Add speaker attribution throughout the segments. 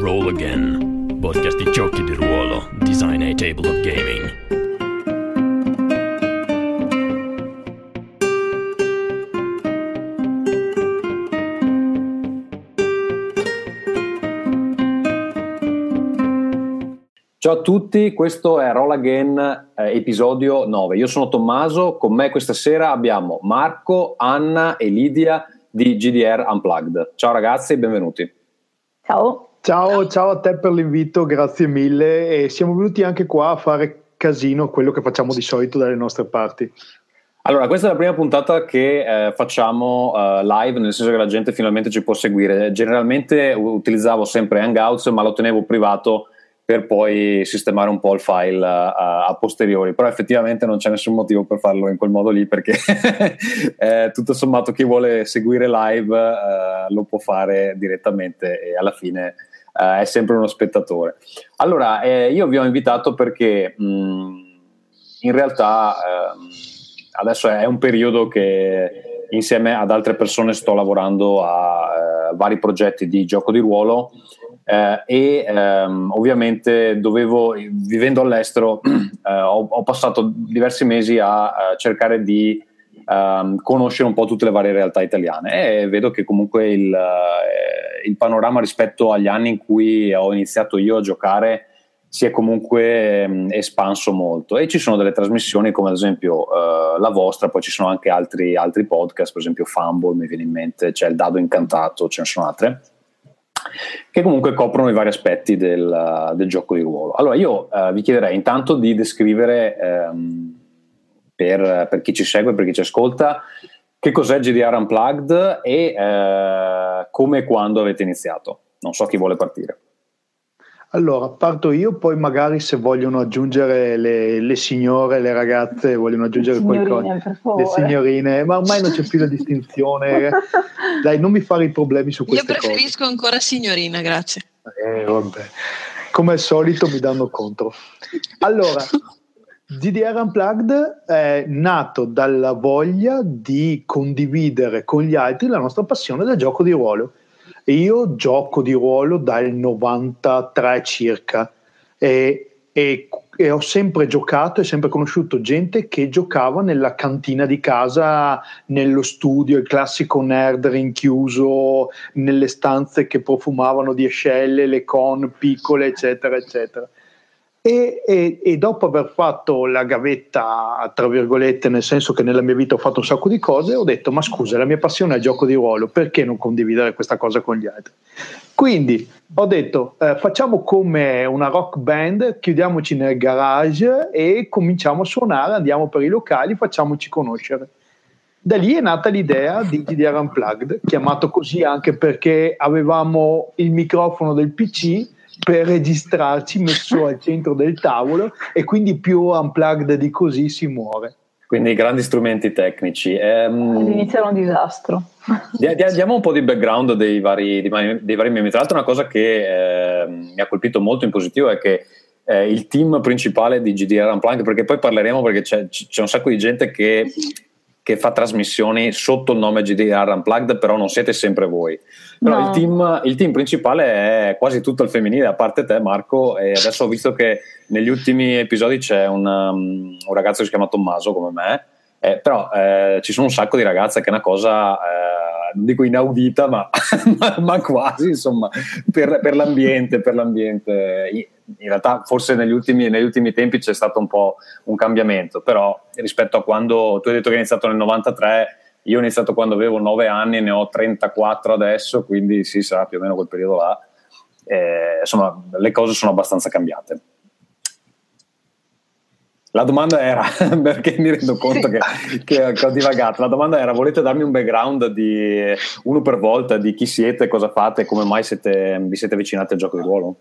Speaker 1: Roll Again, podcast di giochi di ruolo, design a table of gaming.
Speaker 2: Ciao a tutti, questo è Roll Again eh, episodio 9. Io sono Tommaso, con me questa sera abbiamo Marco, Anna e Lidia di GDR Unplugged. Ciao ragazzi, benvenuti.
Speaker 3: Ciao.
Speaker 4: Ciao, ciao a te per l'invito, grazie mille e siamo venuti anche qua a fare casino, quello che facciamo di solito dalle nostre parti.
Speaker 2: Allora, questa è la prima puntata che eh, facciamo uh, live, nel senso che la gente finalmente ci può seguire. Generalmente utilizzavo sempre Hangouts, ma lo tenevo privato per poi sistemare un po' il file uh, a posteriori, però effettivamente non c'è nessun motivo per farlo in quel modo lì perché eh, tutto sommato chi vuole seguire live uh, lo può fare direttamente e alla fine uh, è sempre uno spettatore. Allora, eh, io vi ho invitato perché mh, in realtà ehm, adesso è un periodo che insieme ad altre persone sto lavorando a vari progetti di gioco di ruolo eh, e ehm, ovviamente dovevo, vivendo all'estero, eh, ho, ho, passato diversi mesi a, a cercare di ehm, conoscere un po' tutte le varie realtà italiane e vedo che comunque il, eh, il, panorama rispetto agli anni in cui ho iniziato io a giocare si è comunque ehm, espanso molto e ci sono delle trasmissioni come ad esempio eh, la vostra, poi ci sono anche altri, altri podcast, per esempio Fumble mi viene in mente, c'è il Dado Incantato, ce ne sono altre che comunque coprono i vari aspetti del, del gioco di ruolo. Allora io uh, vi chiederei intanto di descrivere um, per, per, chi ci segue, per chi ci ascolta, che cos'è GDR Unplugged e uh, come e quando avete iniziato. Non so chi vuole partire.
Speaker 4: Allora, parto io, poi magari se vogliono aggiungere le, le signore, le ragazze, vogliono aggiungere
Speaker 3: signorine,
Speaker 4: qualcosa. Le signorine, ma ormai non c'è più la distinzione. Dai, non mi fare i problemi su questo.
Speaker 5: Io preferisco cose. ancora signorina, grazie.
Speaker 4: Eh, vabbè. Come al solito mi danno contro. Allora, GDR Unplugged è nato dalla voglia di condividere con gli altri la nostra passione del gioco di ruolo io gioco di ruolo dal 93 circa e, e, e, ho sempre giocato e sempre conosciuto gente che giocava nella cantina di casa, nello studio, il classico nerd rinchiuso nelle stanze che profumavano di ascelle, le con piccole, eccetera, eccetera. E, e, e, dopo aver fatto la gavetta, tra virgolette, nel senso che nella mia vita ho fatto un sacco di cose, ho detto: Ma scusa, la mia passione è il gioco di ruolo, perché non condividere questa cosa con gli altri? Quindi ho detto: eh, Facciamo come una rock band, chiudiamoci nel garage e cominciamo a suonare, andiamo per i locali, facciamoci conoscere. Da lì è nata l'idea di GDR Unplugged, chiamato così anche perché avevamo il microfono del PC per registrarci messo al centro del tavolo e quindi più unplugged di così si muore.
Speaker 2: Quindi grandi strumenti tecnici.
Speaker 3: Ehm, All'inizio era un disastro.
Speaker 2: Diamo un po' di background dei vari, dei vari membri. Tra l'altro una cosa che eh, mi ha colpito molto in positivo è che eh, il team principale di GDR Unplugged, perché poi parleremo perché c'è, c'è un sacco di gente che che fa trasmissioni sotto il nome GDR Unplugged, però non siete sempre voi. Però no. il, team, il, team, principale è quasi tutto il femminile, a parte te Marco, e adesso ho visto che negli ultimi episodi c'è un, um, un ragazzo che si chiama Tommaso come me, eh, però eh, ci sono un sacco di ragazze che è una cosa... Eh, non dico inaudita, ma, ma, ma quasi, insomma, per, per, l'ambiente, per l'ambiente. In realtà forse negli ultimi, negli ultimi, tempi c'è stato un po' un cambiamento, però rispetto a quando tu hai detto che hai iniziato nel 93, io ho iniziato quando avevo 9 anni, ne ho 34 adesso, quindi sì, sarà più o meno quel periodo là. Eh, insomma, le cose sono abbastanza cambiate. La domanda era, perché mi rendo conto che, che, che, ho divagato, la domanda era volete darmi un background di uno per volta di chi siete, cosa fate, come mai siete, vi siete avvicinati al gioco di ruolo?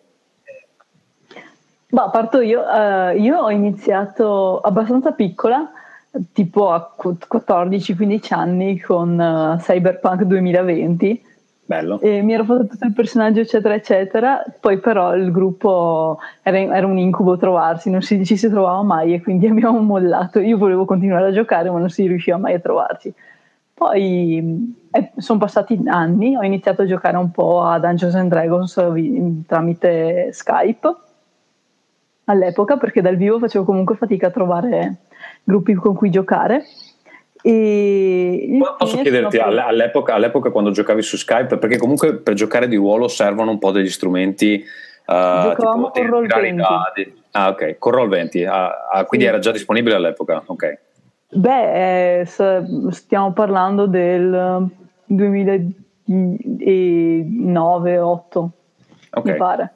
Speaker 3: Bah, parto io, uh, io ho iniziato abbastanza piccola, tipo a 14-15 anni con uh, Cyberpunk 2020
Speaker 2: Bello.
Speaker 3: E mi ero fatto tutto il personaggio, eccetera, eccetera. Poi, però, il gruppo era, era un incubo trovarsi, non si, ci si trovava mai e quindi abbiamo mollato. Io volevo continuare a giocare, ma non si riusciva mai a trovarci. Poi sono passati anni, ho iniziato a giocare un po' a Dungeons and Dragons vi- tramite Skype all'epoca perché dal vivo facevo comunque fatica a trovare gruppi con cui giocare. E
Speaker 2: Posso chiederti sono... all'epoca, all'epoca, quando giocavi su Skype, perché comunque per giocare di ruolo servono un po' degli strumenti.
Speaker 3: Uh, tipo, con Roll20.
Speaker 2: Ah, ok, con Roll20, ah, ah, quindi sì. era già disponibile all'epoca, ok.
Speaker 3: Beh, eh, stiamo parlando del 2009-2008, okay. mi pare.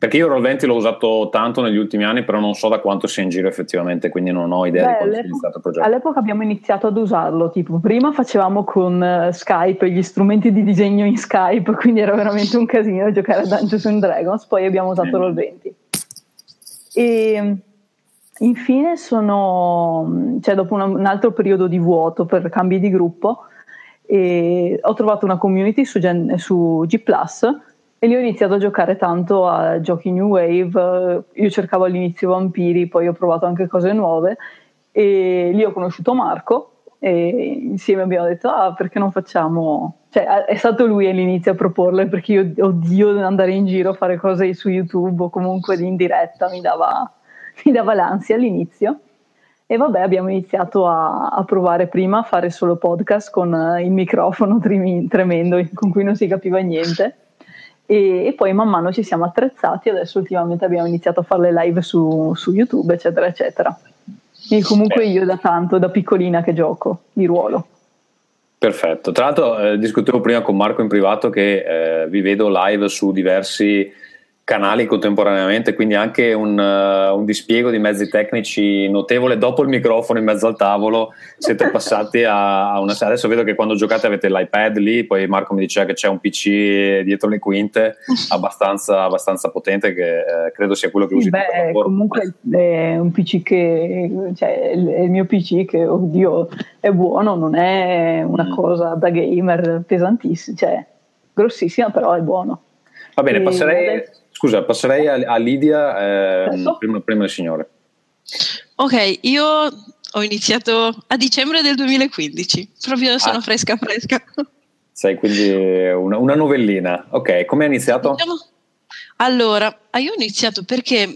Speaker 2: Perché io Roll20 l'ho usato tanto negli ultimi anni, però non so da quanto sia in giro effettivamente, quindi non ho idea Beh, di quanto sia iniziato il progetto.
Speaker 3: All'epoca abbiamo iniziato ad usarlo, tipo prima facevamo con uh, Skype gli strumenti di disegno in Skype, quindi era veramente un casino giocare a Dungeons and Dragons, poi abbiamo usato mm. Roll20. E infine sono, cioè dopo un, un altro periodo di vuoto per cambi di gruppo, ho trovato una community su, Gen, su G ⁇ e lì ho iniziato a giocare tanto a giochi New Wave, io cercavo all'inizio vampiri, poi ho provato anche cose nuove. E lì ho conosciuto Marco e insieme abbiamo detto ah perché non facciamo cioè è stato lui all'inizio a proporle perché io odio andare in giro a fare cose su YouTube o comunque in diretta mi dava, mi dava l'ansia all'inizio. E vabbè abbiamo iniziato a, a, provare prima a fare solo podcast con il microfono tremendo con cui non si capiva niente e, e, poi man mano ci siamo attrezzati, adesso ultimamente abbiamo iniziato a fare le live su, su YouTube, eccetera, eccetera. E comunque io da tanto, da piccolina che gioco di ruolo.
Speaker 2: Perfetto, tra l'altro eh, discutevo prima con Marco in privato che eh, vi vedo live su diversi canali contemporaneamente, quindi anche un, uh, un, dispiego di mezzi tecnici notevole. Dopo il microfono in mezzo al tavolo siete passati a, a una... Adesso vedo che quando giocate avete l'iPad lì, poi Marco mi diceva che c'è un PC dietro le quinte abbastanza, abbastanza potente che eh, credo sia quello che usi.
Speaker 3: Beh, comunque è un PC che... Cioè, è il mio PC che, oddio, è buono, non è una mm. cosa da gamer pesantissima, cioè grossissima, però è buono.
Speaker 2: Va bene, passerei... Adesso Scusa, passerei a, a Lidia eh, prima, prima del signore.
Speaker 5: Ok, io ho iniziato a dicembre del 2015, proprio sono ah. fresca fresca.
Speaker 2: Sei quindi una, una novellina. Ok, come hai iniziato? Diciamo,
Speaker 5: allora, ah, io ho iniziato perché mh,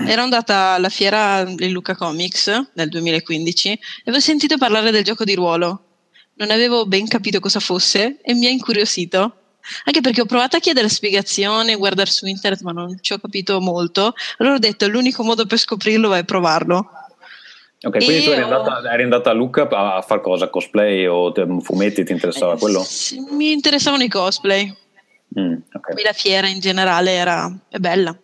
Speaker 5: mm, ero andata alla fiera del Luca Comics nel 2015 e avevo sentito parlare del gioco di ruolo. Non avevo ben capito cosa fosse e mi ha incuriosito anche perché ho provato a chiedere spiegazioni, guardare su internet, ma non ci ho capito molto. Allora ho detto: l'unico modo per scoprirlo è provarlo.
Speaker 2: Ok, quindi e tu eri andata, eri andata, a Lucca a, fare cosa? Cosplay o fumetti? Ti interessava eh, quello?
Speaker 5: Sì, mi interessavano i cosplay. Mm, okay. Qui la fiera in generale era è bella.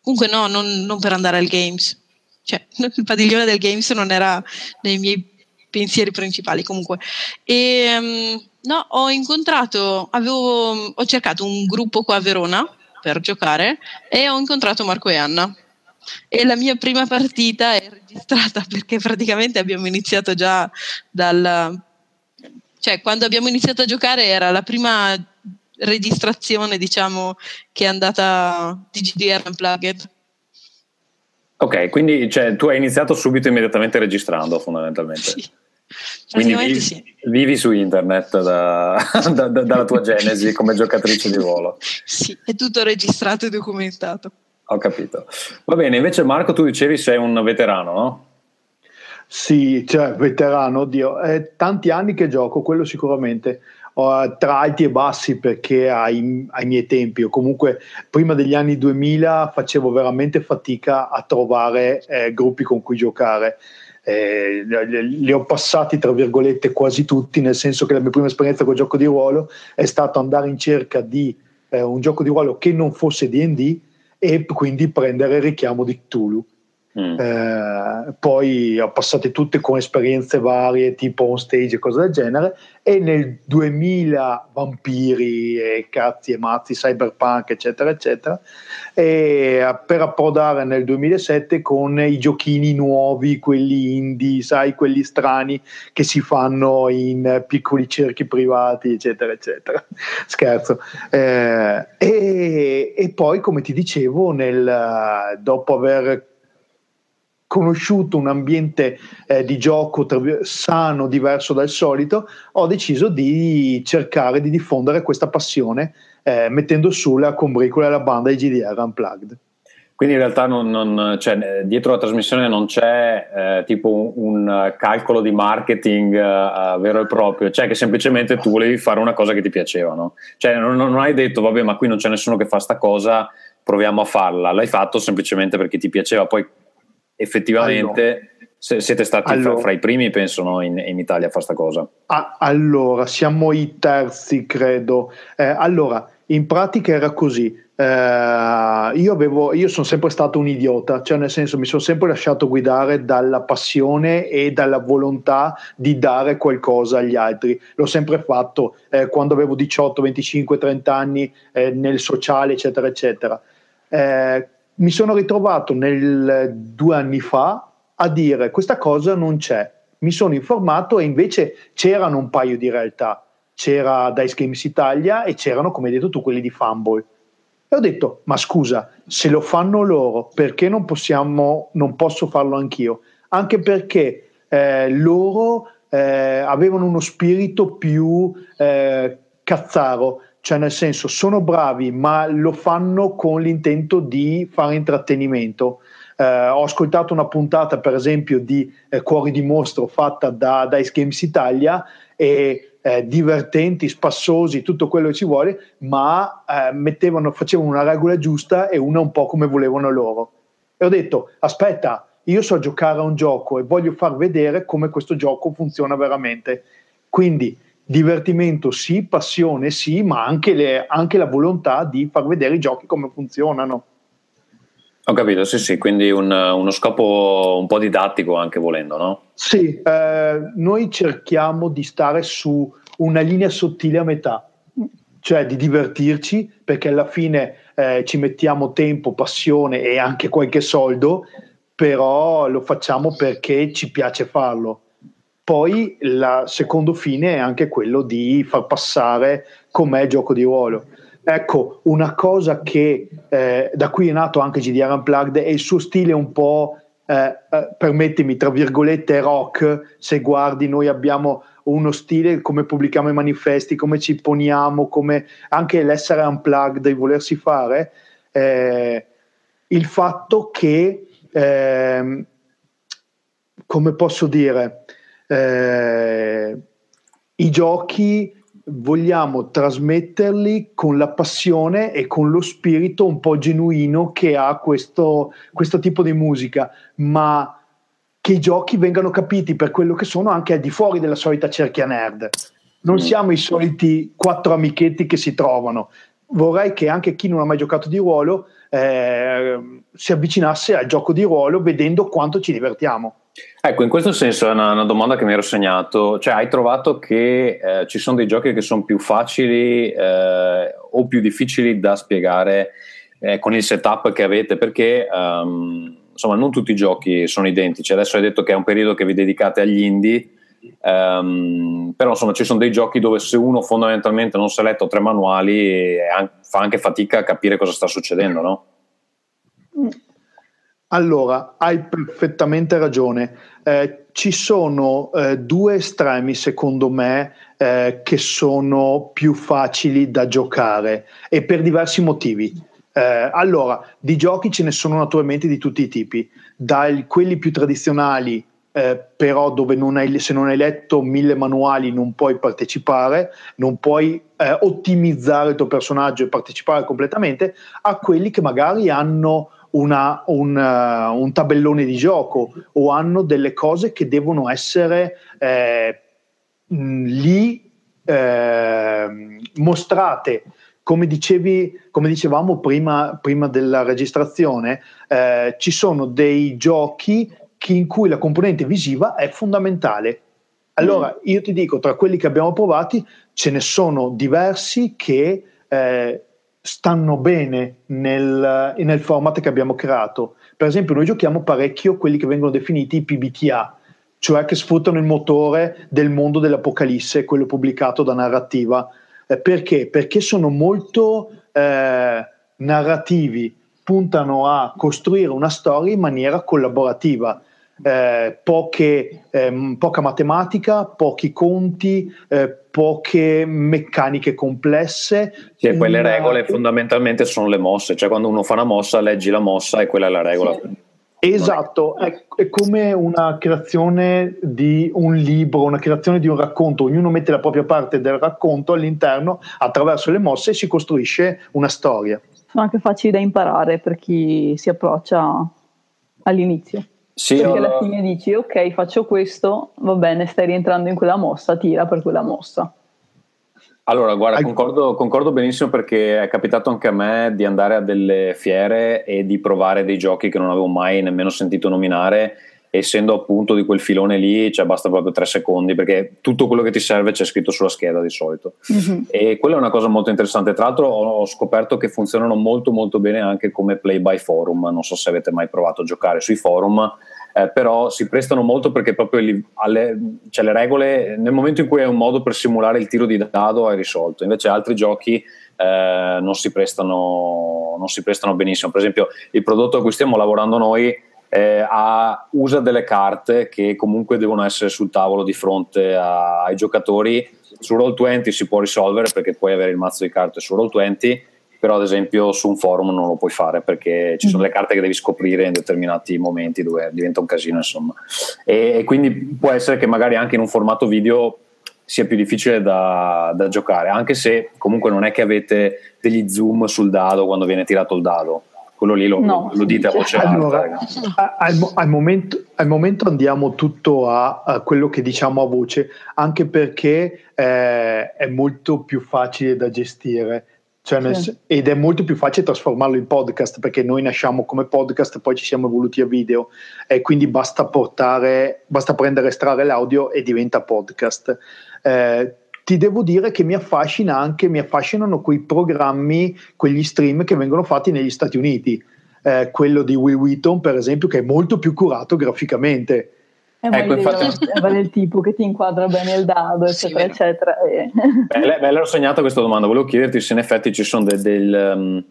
Speaker 5: Comunque, no, non, non per andare al Games. Cioè, il padiglione del Games non era nei miei pensieri principali comunque. E, um, no, ho incontrato, avevo, ho cercato un gruppo qua a Verona per giocare e ho incontrato Marco e Anna. E la mia prima partita è registrata perché praticamente abbiamo iniziato già dal... cioè quando abbiamo iniziato a giocare era la prima registrazione diciamo che è andata di GDR Unplugged
Speaker 2: Ok, quindi cioè, tu hai iniziato subito immediatamente registrando fondamentalmente. Sì. Quindi vivi, sì. vivi, su internet da, da, da, dalla tua genesi come giocatrice di ruolo.
Speaker 5: Sì, è tutto registrato e documentato.
Speaker 2: Ho capito. Va bene, invece Marco tu dicevi sei un veterano, no?
Speaker 4: Sì, cioè veterano, oddio, è tanti anni che gioco, quello sicuramente tra alti e bassi perché ai, ai, miei tempi o comunque prima degli anni 2000 facevo veramente fatica a trovare eh, gruppi con cui giocare. Eh, li ho passati tra virgolette quasi tutti, nel senso che la mia prima esperienza con il gioco di ruolo è stato andare in cerca di eh, un gioco di ruolo che non fosse DD e quindi prendere il richiamo di Cthulhu. Mm. Eh, poi ho passato tutte con esperienze varie, tipo on stage e cose del genere. E nel 2000 vampiri e cazzi e mazzi, cyberpunk, eccetera, eccetera. E per approdare nel 2007 con i giochini nuovi, quelli indie, sai, quelli strani che si fanno in piccoli cerchi privati, eccetera, eccetera. Scherzo. Eh, e, e, poi, come ti dicevo, nel, dopo aver conosciuto un ambiente eh, di gioco sano, diverso dal solito, ho deciso di cercare di diffondere questa passione eh, mettendo su la combricola e la banda di GDR Unplugged.
Speaker 2: Quindi in realtà non, non, cioè, dietro la trasmissione non c'è eh, tipo un, un, calcolo di marketing uh, vero e proprio, cioè che semplicemente tu volevi fare una cosa che ti piaceva, no? Cioè non, non, hai detto vabbè ma qui non c'è nessuno che fa sta cosa, proviamo a farla, l'hai fatto semplicemente perché ti piaceva, poi effettivamente allora, se, siete stati allora, fra, fra, i primi penso no, in, in, Italia a fare sta cosa.
Speaker 4: Ah, allora, siamo i terzi credo, eh, allora in pratica era così Uh, io, avevo, io sono sempre stato un idiota, cioè nel senso mi sono sempre lasciato guidare dalla passione e dalla volontà di dare qualcosa agli altri. L'ho sempre fatto eh, quando avevo 18, 25, 30 anni eh, nel sociale, eccetera, eccetera. Eh, mi sono ritrovato nel, due anni fa a dire questa cosa non c'è. Mi sono informato e invece c'erano un paio di realtà. C'era Dice Games Italia e c'erano, come hai detto tu, quelli di Fumble e ho detto, ma scusa, se lo fanno loro, perché non, possiamo, non posso farlo anch'io? Anche perché eh, loro eh, avevano uno spirito più eh, cazzaro, cioè nel senso sono bravi, ma lo fanno con l'intento di fare intrattenimento. Eh, ho ascoltato una puntata, per esempio, di eh, Cuori di Mostro fatta da Dice Games Italia e eh, divertenti, spassosi, tutto quello che ci vuole, ma eh, mettevano, facevano una regola giusta e una un po' come volevano loro. E ho detto, aspetta, io so giocare a un gioco e voglio far vedere come questo gioco funziona veramente. Quindi divertimento sì, passione sì, ma anche, le, anche la volontà di far vedere i giochi come funzionano.
Speaker 2: Ho capito, sì, sì, quindi un, uno scopo un po' didattico anche volendo, no?
Speaker 4: Sì, eh, noi cerchiamo di stare su una linea sottile a metà, cioè di divertirci perché alla fine eh, ci mettiamo tempo, passione e anche qualche soldo, però lo facciamo perché ci piace farlo. Poi il secondo fine è anche quello di far passare com'è il gioco di ruolo Ecco, una cosa che eh, da cui è nato anche GDR Unplugged è il suo stile un po', eh, eh, permettimi, tra virgolette, rock. Se guardi, noi abbiamo uno stile, come pubblichiamo i manifesti, come ci poniamo, come anche l'essere unplugged, il volersi fare. Eh, il fatto che, ehm, come posso dire, eh, i giochi vogliamo trasmetterli con la passione e con lo spirito un po' genuino che ha questo, questo tipo di musica, ma che i giochi vengano capiti per quello che sono anche al di fuori della solita cerchia nerd. Non mm. siamo i soliti quattro amichetti che si trovano. Vorrei che anche chi non ha mai giocato di ruolo eh, si avvicinasse al gioco di ruolo vedendo quanto ci divertiamo.
Speaker 2: Ecco, in questo senso è una, una, domanda che mi ero segnato, cioè hai trovato che eh, ci sono dei giochi che sono più facili eh, o più difficili da spiegare eh, con il setup che avete? Perché um, insomma non tutti i giochi sono identici, adesso hai detto che è un periodo che vi dedicate agli indie, um, però insomma ci sono dei giochi dove se uno fondamentalmente non si è letto tre manuali fa anche fatica a capire cosa sta succedendo, no?
Speaker 4: Mm. Allora, hai perfettamente ragione. Eh, ci sono eh, due estremi, secondo me, eh, che sono più facili da giocare e per diversi motivi. Eh, allora, di giochi ce ne sono naturalmente di tutti i tipi, da quelli più tradizionali, eh, però dove non hai, se non hai letto mille manuali non puoi partecipare, non puoi eh, ottimizzare il tuo personaggio e partecipare completamente, a quelli che magari hanno una, un, uh, un, tabellone di gioco o hanno delle cose che devono essere eh, lì eh, mostrate. Come, dicevi, come dicevamo prima, prima della registrazione, eh, ci sono dei giochi in cui la componente visiva è fondamentale. Allora, mm. io ti dico, tra quelli che abbiamo provati, ce ne sono diversi che eh, stanno bene nel, nel, format che abbiamo creato. Per esempio, noi giochiamo parecchio quelli che vengono definiti i PBTA, cioè che sfruttano il motore del mondo dell'Apocalisse, quello pubblicato da narrativa. Eh, perché? Perché sono molto eh, narrativi. puntano a costruire una storia in maniera collaborativa. Eh, poche, eh, poca matematica, pochi conti, eh, poche meccaniche complesse.
Speaker 2: Sì, quelle regole fondamentalmente sono le mosse, cioè quando uno fa una mossa leggi la mossa e quella è la regola. Sì.
Speaker 4: Esatto, è, è, come una creazione di un libro, una creazione di un racconto, ognuno mette la propria parte del racconto all'interno attraverso le mosse e si costruisce una storia.
Speaker 3: Sono anche facili da imparare per chi si approccia all'inizio. Sì, Perché alla fine dici ok faccio questo, va bene, stai rientrando in quella mossa, tira per quella mossa.
Speaker 2: Allora, guarda, concordo, concordo, benissimo perché è capitato anche a me di andare a delle fiere e di provare dei giochi che non avevo mai nemmeno sentito nominare. Essendo appunto di quel filone lì, cioè basta proprio tre secondi perché tutto quello che ti serve c'è scritto sulla scheda di solito. Mm-hmm. E quella è una cosa molto interessante. Tra l'altro, ho scoperto che funzionano molto, molto bene anche come play by forum. Non so se avete mai provato a giocare sui forum eh, però si prestano molto perché proprio alle, cioè le regole, nel momento in cui è un modo per simulare il tiro di dado, è risolto. Invece altri giochi eh, non, si prestano, non si prestano benissimo. Per esempio, il prodotto a cui stiamo lavorando noi eh, ha, usa delle carte che comunque devono essere sul tavolo di fronte a, ai giocatori. Su Roll20 si può risolvere perché puoi avere il mazzo di carte su Roll20 però ad esempio su un forum non lo puoi fare perché ci sono mm. le carte che devi scoprire in determinati momenti dove diventa un casino insomma e, e quindi può essere che magari anche in un formato video sia più difficile da, da, giocare anche se comunque non è che avete degli zoom sul dado quando viene tirato il dado quello lì lo, no. lo dite a voce allora,
Speaker 4: alta al, al, momento, al, momento, andiamo tutto a, a, quello che diciamo a voce anche perché eh, è molto più facile da gestire cioè nel, sì. Ed è molto più facile trasformarlo in podcast perché noi nasciamo come podcast e poi ci siamo evoluti a video e quindi basta portare, basta prendere e estrarre l'audio e diventa podcast. Eh, ti devo dire che mi affascina anche, mi affascinano quei programmi, quegli stream che vengono fatti negli Stati Uniti. Eh, quello di Will Wheaton, per esempio, che è molto più curato graficamente
Speaker 3: è ecco, infatti... del tipo che ti inquadra bene il dado, eccetera, sì, eccetera.
Speaker 2: Beh, beh, l'ho segnata questa domanda. Volevo chiederti se in effetti ci sono del, del, um,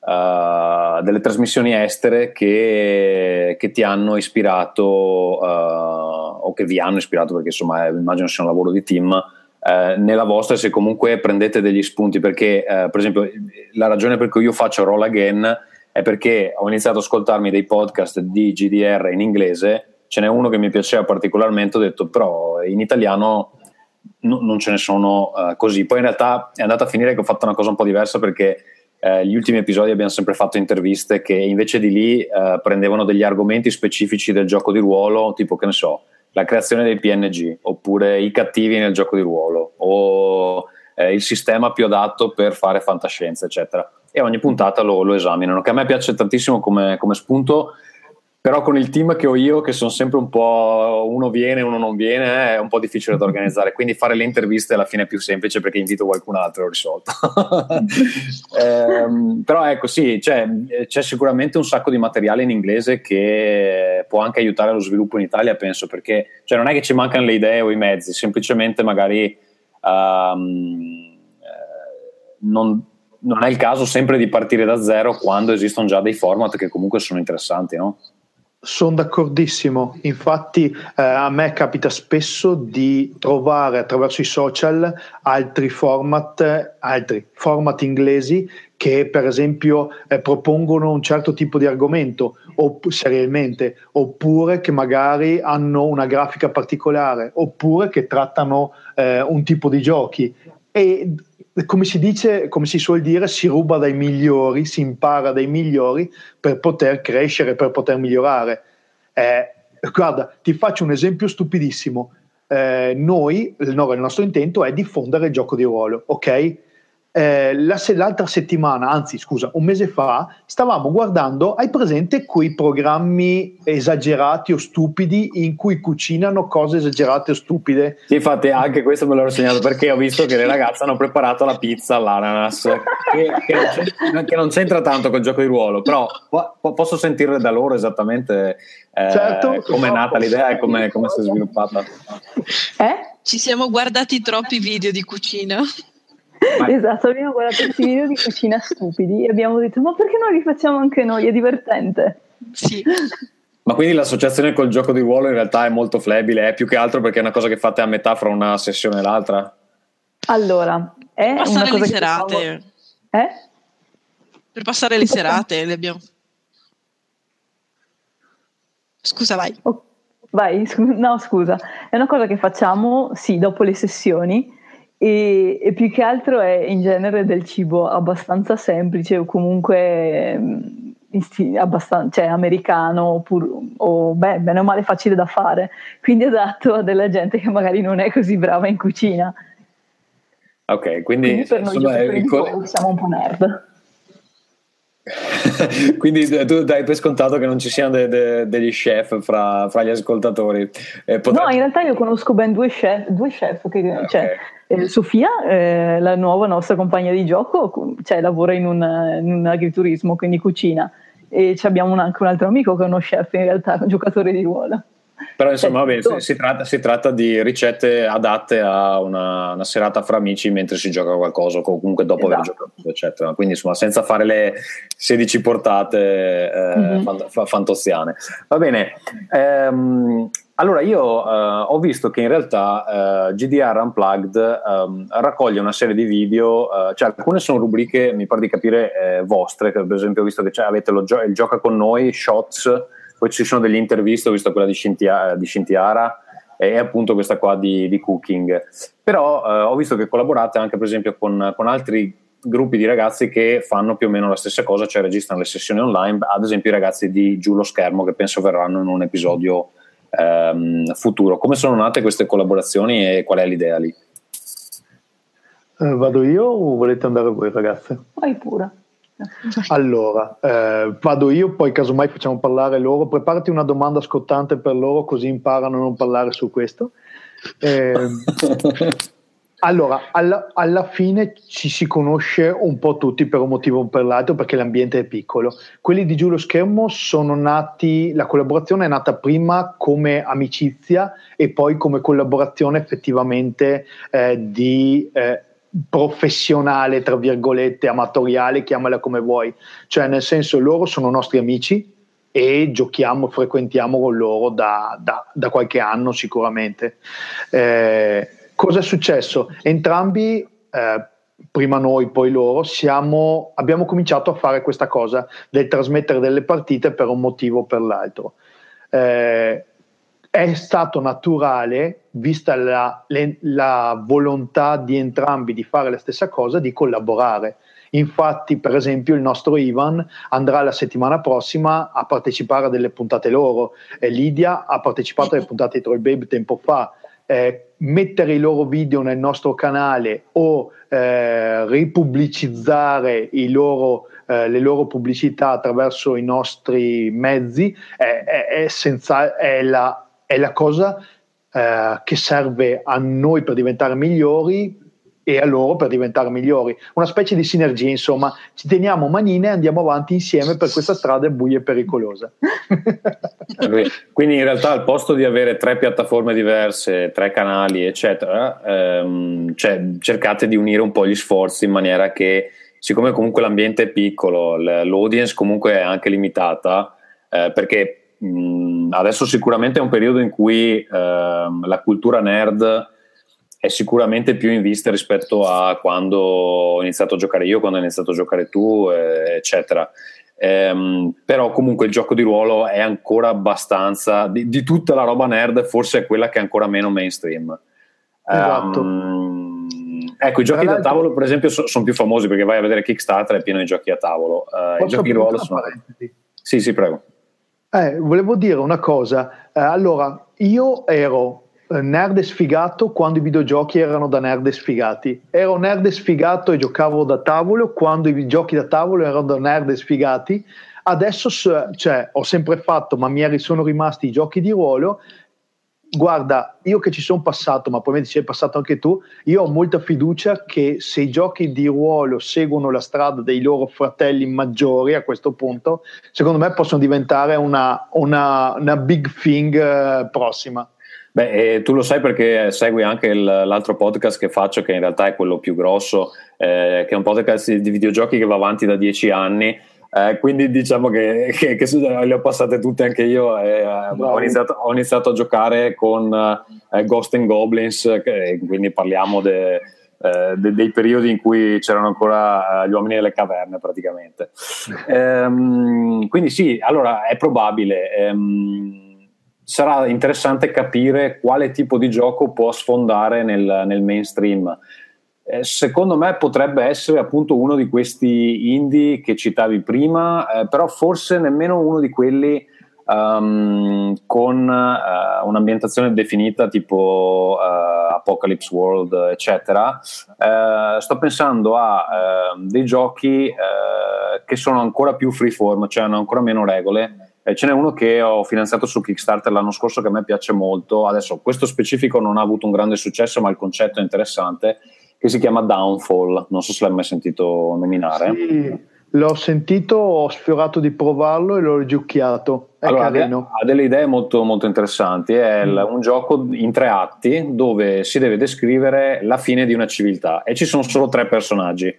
Speaker 2: uh, delle trasmissioni estere che, che ti hanno ispirato uh, o che vi hanno ispirato, perché insomma immagino sia un lavoro di team. Uh, nella vostra, se comunque prendete degli spunti, perché per esempio la ragione per cui io faccio Roll Again è perché ho iniziato ad ascoltarmi dei podcast di GDR in inglese ce n'è uno che mi piaceva particolarmente, ho detto però in italiano no, non ce ne sono uh, così. Poi in realtà è andata a finire che ho fatto una cosa un po' diversa perché eh, gli ultimi episodi abbiamo sempre fatto interviste che invece di lì eh, prendevano degli argomenti specifici del gioco di ruolo, tipo che ne so, la creazione dei PNG, oppure i cattivi nel gioco di ruolo, o eh, il sistema più adatto per fare fantascienza, eccetera. E ogni puntata lo, lo esaminano, che a me piace tantissimo come, come spunto però con il team che ho io, che sono sempre un po' uno viene, uno non viene, è un po' difficile da organizzare. Quindi fare le interviste alla fine è più semplice perché invito qualcun altro e ho risolto. eh, però ecco, sì, c'è, c'è, sicuramente un sacco di materiale in inglese che può anche aiutare lo sviluppo in Italia, penso, perché cioè, non è che ci mancano le idee o i mezzi, semplicemente magari um, non, non è il caso sempre di partire da zero quando esistono già dei format che comunque sono interessanti, no?
Speaker 4: Sono d'accordissimo, infatti eh, a me capita spesso di trovare attraverso i social altri format, altri format inglesi che per esempio eh, propongono un certo tipo di argomento opp- serialmente, oppure che magari hanno una grafica particolare, oppure che trattano eh, un tipo di giochi. E come si dice, come si suol dire, si ruba dai migliori, si impara dai migliori per poter crescere, per poter migliorare. Eh, guarda, ti faccio un esempio stupidissimo. Eh, noi, il, il nostro intento è diffondere il gioco di ruolo, ok? Eh, la, l'altra settimana, anzi scusa, un mese fa, stavamo guardando, hai presente quei programmi esagerati o stupidi in cui cucinano cose esagerate o stupide?
Speaker 2: Sì, infatti anche questo me l'ho segnato perché ho visto che le ragazze hanno preparato la pizza all'ananas, che, che, non, c'entra, che non c'entra tanto col gioco di ruolo, però po- posso sentire da loro esattamente eh, certo, come è nata l'idea e come si è sviluppata.
Speaker 5: Eh? Ci siamo guardati troppi video di cucina.
Speaker 3: Esatto, abbiamo guardato questi video di cucina stupidi e abbiamo detto ma perché non li facciamo anche noi? È divertente.
Speaker 5: Sì.
Speaker 2: Ma quindi l'associazione col gioco di ruolo in realtà è molto flebile, è più che altro perché è una cosa che fate a metà fra una sessione e l'altra?
Speaker 3: Allora, è
Speaker 5: per passare
Speaker 3: una cosa
Speaker 5: le serate.
Speaker 3: Facciamo... Eh?
Speaker 5: Per passare le serate le abbiamo... Scusa, vai.
Speaker 3: Oh, vai, scu- no scusa, è una cosa che facciamo, sì, dopo le sessioni e, e, più che altro è in genere del cibo abbastanza semplice o comunque mm, abbastanza, cioè, americano pur, o beh, bene o male facile da fare, quindi adatto a della gente che magari non è così brava in cucina.
Speaker 2: Ok, quindi, quindi
Speaker 3: per noi insomma, il co- siamo un po' nerd.
Speaker 2: Quindi tu dai per scontato che non ci siano de- de- degli chef fra, fra gli ascoltatori.
Speaker 3: Eh, potrebbe... No, in realtà io conosco ben due chef, due chef che, okay. cioè, eh, Sofia, eh, la nuova nostra compagna di gioco, cioè, lavora in un, in un, agriturismo, quindi cucina. E abbiamo anche un altro amico che è uno chef, in realtà, un giocatore di ruolo.
Speaker 2: Però insomma, vabbè, si, si, tratta, si, tratta, di ricette adatte a una, una, serata fra amici mentre si gioca qualcosa, o comunque dopo esatto. aver giocato, eccetera. Quindi insomma, senza fare le 16 portate eh, mm-hmm. fant- fantoziane. Va bene. Ehm, allora, io eh, ho visto che in realtà eh, GDR Unplugged eh, raccoglie una serie di video, eh, cioè alcune sono rubriche, mi pare di capire, eh, vostre, per esempio ho visto che avete lo gio- il Gioca con noi, Shots, poi ci sono delle interviste, ho visto quella di, Scintia, di Scintiara e appunto questa qua di, di Cooking. Però eh, ho visto che collaborate anche per esempio con, con, altri gruppi di ragazzi che fanno più o meno la stessa cosa, cioè registrano le sessioni online, ad esempio i ragazzi di Giù lo Schermo che penso verranno in un episodio ehm, futuro. Come sono nate queste collaborazioni e qual è l'idea lì?
Speaker 4: Eh, vado io o volete andare voi ragazze?
Speaker 3: Vai pure.
Speaker 4: Allora, eh, vado io, poi casomai facciamo parlare loro. Preparati una domanda scottante per loro, così imparano a non parlare su questo. Eh, allora, alla, alla, fine ci si conosce un po' tutti per un motivo o per l'altro, perché l'ambiente è piccolo. Quelli di Giulio Schermo sono nati, la collaborazione è nata prima come amicizia e poi come collaborazione effettivamente eh, di eh, professionale, tra virgolette, amatoriale, chiamala come vuoi. Cioè, nel senso, loro sono nostri amici e giochiamo, frequentiamo con loro da, da, da qualche anno sicuramente. Eh, cosa è successo? Entrambi, eh, prima noi, poi loro, siamo, abbiamo cominciato a fare questa cosa del trasmettere delle partite per un motivo o per l'altro. Eh, è stato naturale, vista la, le, la, volontà di entrambi di fare la stessa cosa, di collaborare. Infatti, per esempio, il nostro Ivan andrà la settimana prossima a partecipare a delle puntate loro, e Lidia ha partecipato alle puntate di Troy Babe tempo fa. Eh, mettere i loro video nel nostro canale o eh, ripubblicizzare loro, eh, le loro pubblicità attraverso i nostri mezzi è, è, è, senza, è la è la cosa eh, che serve a noi per diventare migliori e a loro per diventare migliori. Una specie di sinergia, insomma, ci teniamo manine e andiamo avanti insieme per questa strada buia e pericolosa.
Speaker 2: Quindi in realtà al posto di avere tre piattaforme diverse, tre canali, eccetera, ehm, cioè, cercate di unire un po' gli sforzi in maniera che, siccome comunque l'ambiente è piccolo, l'audience comunque è anche limitata, eh, perché mh, adesso sicuramente è un periodo in cui eh, la cultura nerd è sicuramente più in vista rispetto a quando ho iniziato a giocare io, quando hai iniziato a giocare tu, eh, eccetera. Ehm, però comunque il gioco di ruolo è ancora abbastanza di, di, tutta la roba nerd, forse è quella che è ancora meno mainstream.
Speaker 4: Esatto. Um,
Speaker 2: ecco, i giochi da tavolo, per esempio, so, sono più famosi perché vai a vedere Kickstarter è pieno di giochi a tavolo. Uh, I giochi di ruolo sono. Sì, sì, prego.
Speaker 4: Eh, volevo dire una cosa. Eh, allora, io ero eh, nerd sfigato quando i videogiochi erano da nerd sfigati. Ero nerd sfigato e giocavo da tavolo quando i giochi da tavolo erano da nerd sfigati. Adesso cioè, ho sempre fatto, ma mi sono rimasti i giochi di ruolo guarda, io che ci sono passato, ma probabilmente ci sei passato anche tu, io ho molta fiducia che se i giochi di ruolo seguono la strada dei loro fratelli maggiori a questo punto, secondo me possono diventare una, una, una big thing uh, prossima.
Speaker 2: Beh, tu lo sai perché segui anche il, l'altro podcast che faccio, che in realtà è quello più grosso, eh, che è un podcast di videogiochi che va avanti da dieci anni. Eh, quindi diciamo che, che, che, le ho passate tutte anche io. Eh, ho, iniziato, ho, iniziato, a giocare con eh, Ghost and Goblins, che, quindi parliamo de, eh, de, dei periodi in cui c'erano ancora gli uomini delle caverne praticamente. Ehm, quindi sì, allora è probabile. Ehm, sarà interessante capire quale tipo di gioco può sfondare nel, nel mainstream. Eh, secondo me potrebbe essere appunto uno di questi indie che citavi prima, eh, però forse nemmeno uno di quelli um, con uh, un'ambientazione definita tipo uh, Apocalypse World, eccetera. Uh, sto pensando a ehm, dei giochi che sono ancora più freeform, cioè hanno ancora meno regole ce n'è uno che ho finanziato su Kickstarter l'anno scorso che a me piace molto. Adesso questo specifico non ha avuto un grande successo, ma il concetto è interessante, che si chiama Downfall. Non so se l'hai mai sentito nominare.
Speaker 4: Sì, l'ho sentito, ho sfiorato di provarlo e l'ho rigiucchiato. È allora, carino.
Speaker 2: Ha delle idee molto, molto interessanti. È mm. un gioco in tre atti dove si deve descrivere la fine di una civiltà e ci sono solo tre personaggi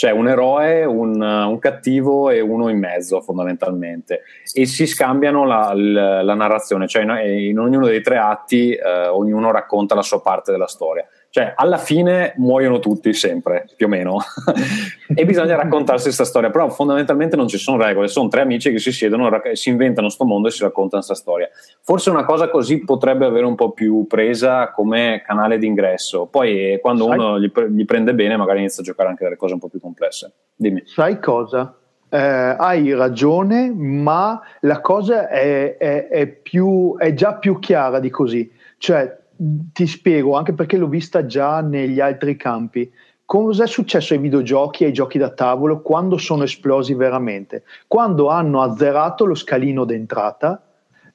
Speaker 2: c'è un eroe, un, un, cattivo e uno in mezzo fondamentalmente e si scambiano la, la, la narrazione, cioè in, in, ognuno dei tre atti eh, ognuno racconta la sua parte della storia. Cioè, alla fine muoiono tutti sempre, più o meno, e bisogna raccontarsi questa storia. Però fondamentalmente non ci sono regole, sono tre amici che si siedono, si inventano sto mondo e si raccontano questa storia. Forse una cosa così potrebbe avere un po' più presa come canale d'ingresso. Poi, eh, quando Sai? uno gli, gli, prende bene, magari inizia a giocare anche delle cose un po' più complesse. Dimmi.
Speaker 4: Sai cosa? Eh, hai ragione, ma la cosa è, è, è, più, è già più chiara di così. Cioè, ti spiego, anche perché l'ho vista già negli altri campi. Cosa è successo ai videogiochi e ai giochi da tavolo quando sono esplosi veramente? Quando hanno azzerato lo scalino d'entrata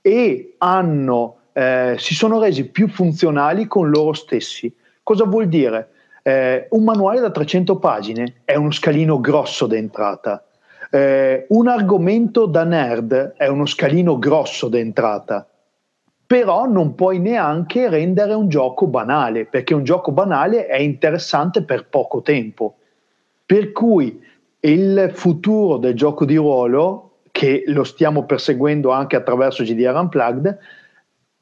Speaker 4: e hanno, eh, si sono resi più funzionali con loro stessi. Cosa vuol dire? Eh, un manuale da 300 pagine è uno scalino grosso d'entrata. Eh, un argomento da nerd è uno scalino grosso d'entrata però non puoi neanche rendere un gioco banale, perché un gioco banale è interessante per poco tempo. Per cui il futuro del gioco di ruolo, che lo stiamo perseguendo anche attraverso GDR Unplugged,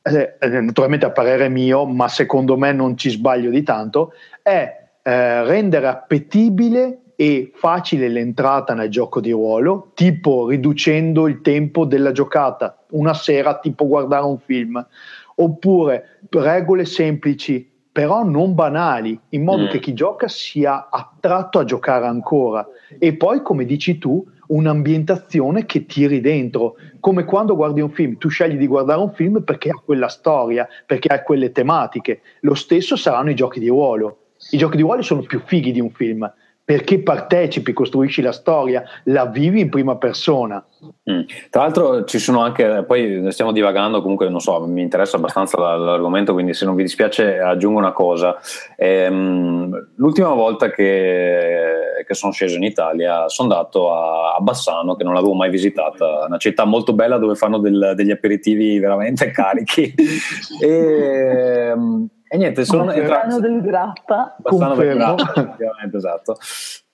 Speaker 4: eh, eh, naturalmente a parere mio, ma secondo me non ci sbaglio di tanto, è eh, rendere appetibile e facile l'entrata nel gioco di ruolo, tipo riducendo il tempo della giocata, una sera tipo guardare un film, oppure regole semplici però non banali, in modo mm. che chi gioca sia attratto a giocare ancora. E poi, come dici tu, un'ambientazione che tiri dentro, come quando guardi un film, tu scegli di guardare un film perché ha quella storia, perché ha quelle tematiche. Lo stesso saranno i giochi di ruolo. I giochi di ruolo sono più fighi di un film, perché partecipi, costruisci la storia, la vivi in prima persona.
Speaker 2: Mm. Tra l'altro ci sono anche, poi stiamo divagando, comunque non so, mi interessa abbastanza l'argomento, quindi se non vi dispiace aggiungo una cosa. Ehm, l'ultima volta che, che, sono sceso in Italia sono andato a, a, Bassano, che non l'avevo mai visitata, una città molto bella dove fanno del, degli aperitivi veramente carichi. e, ehm, e niente, sono entrato.
Speaker 3: del grappa.
Speaker 2: Bassano del grappa, esatto.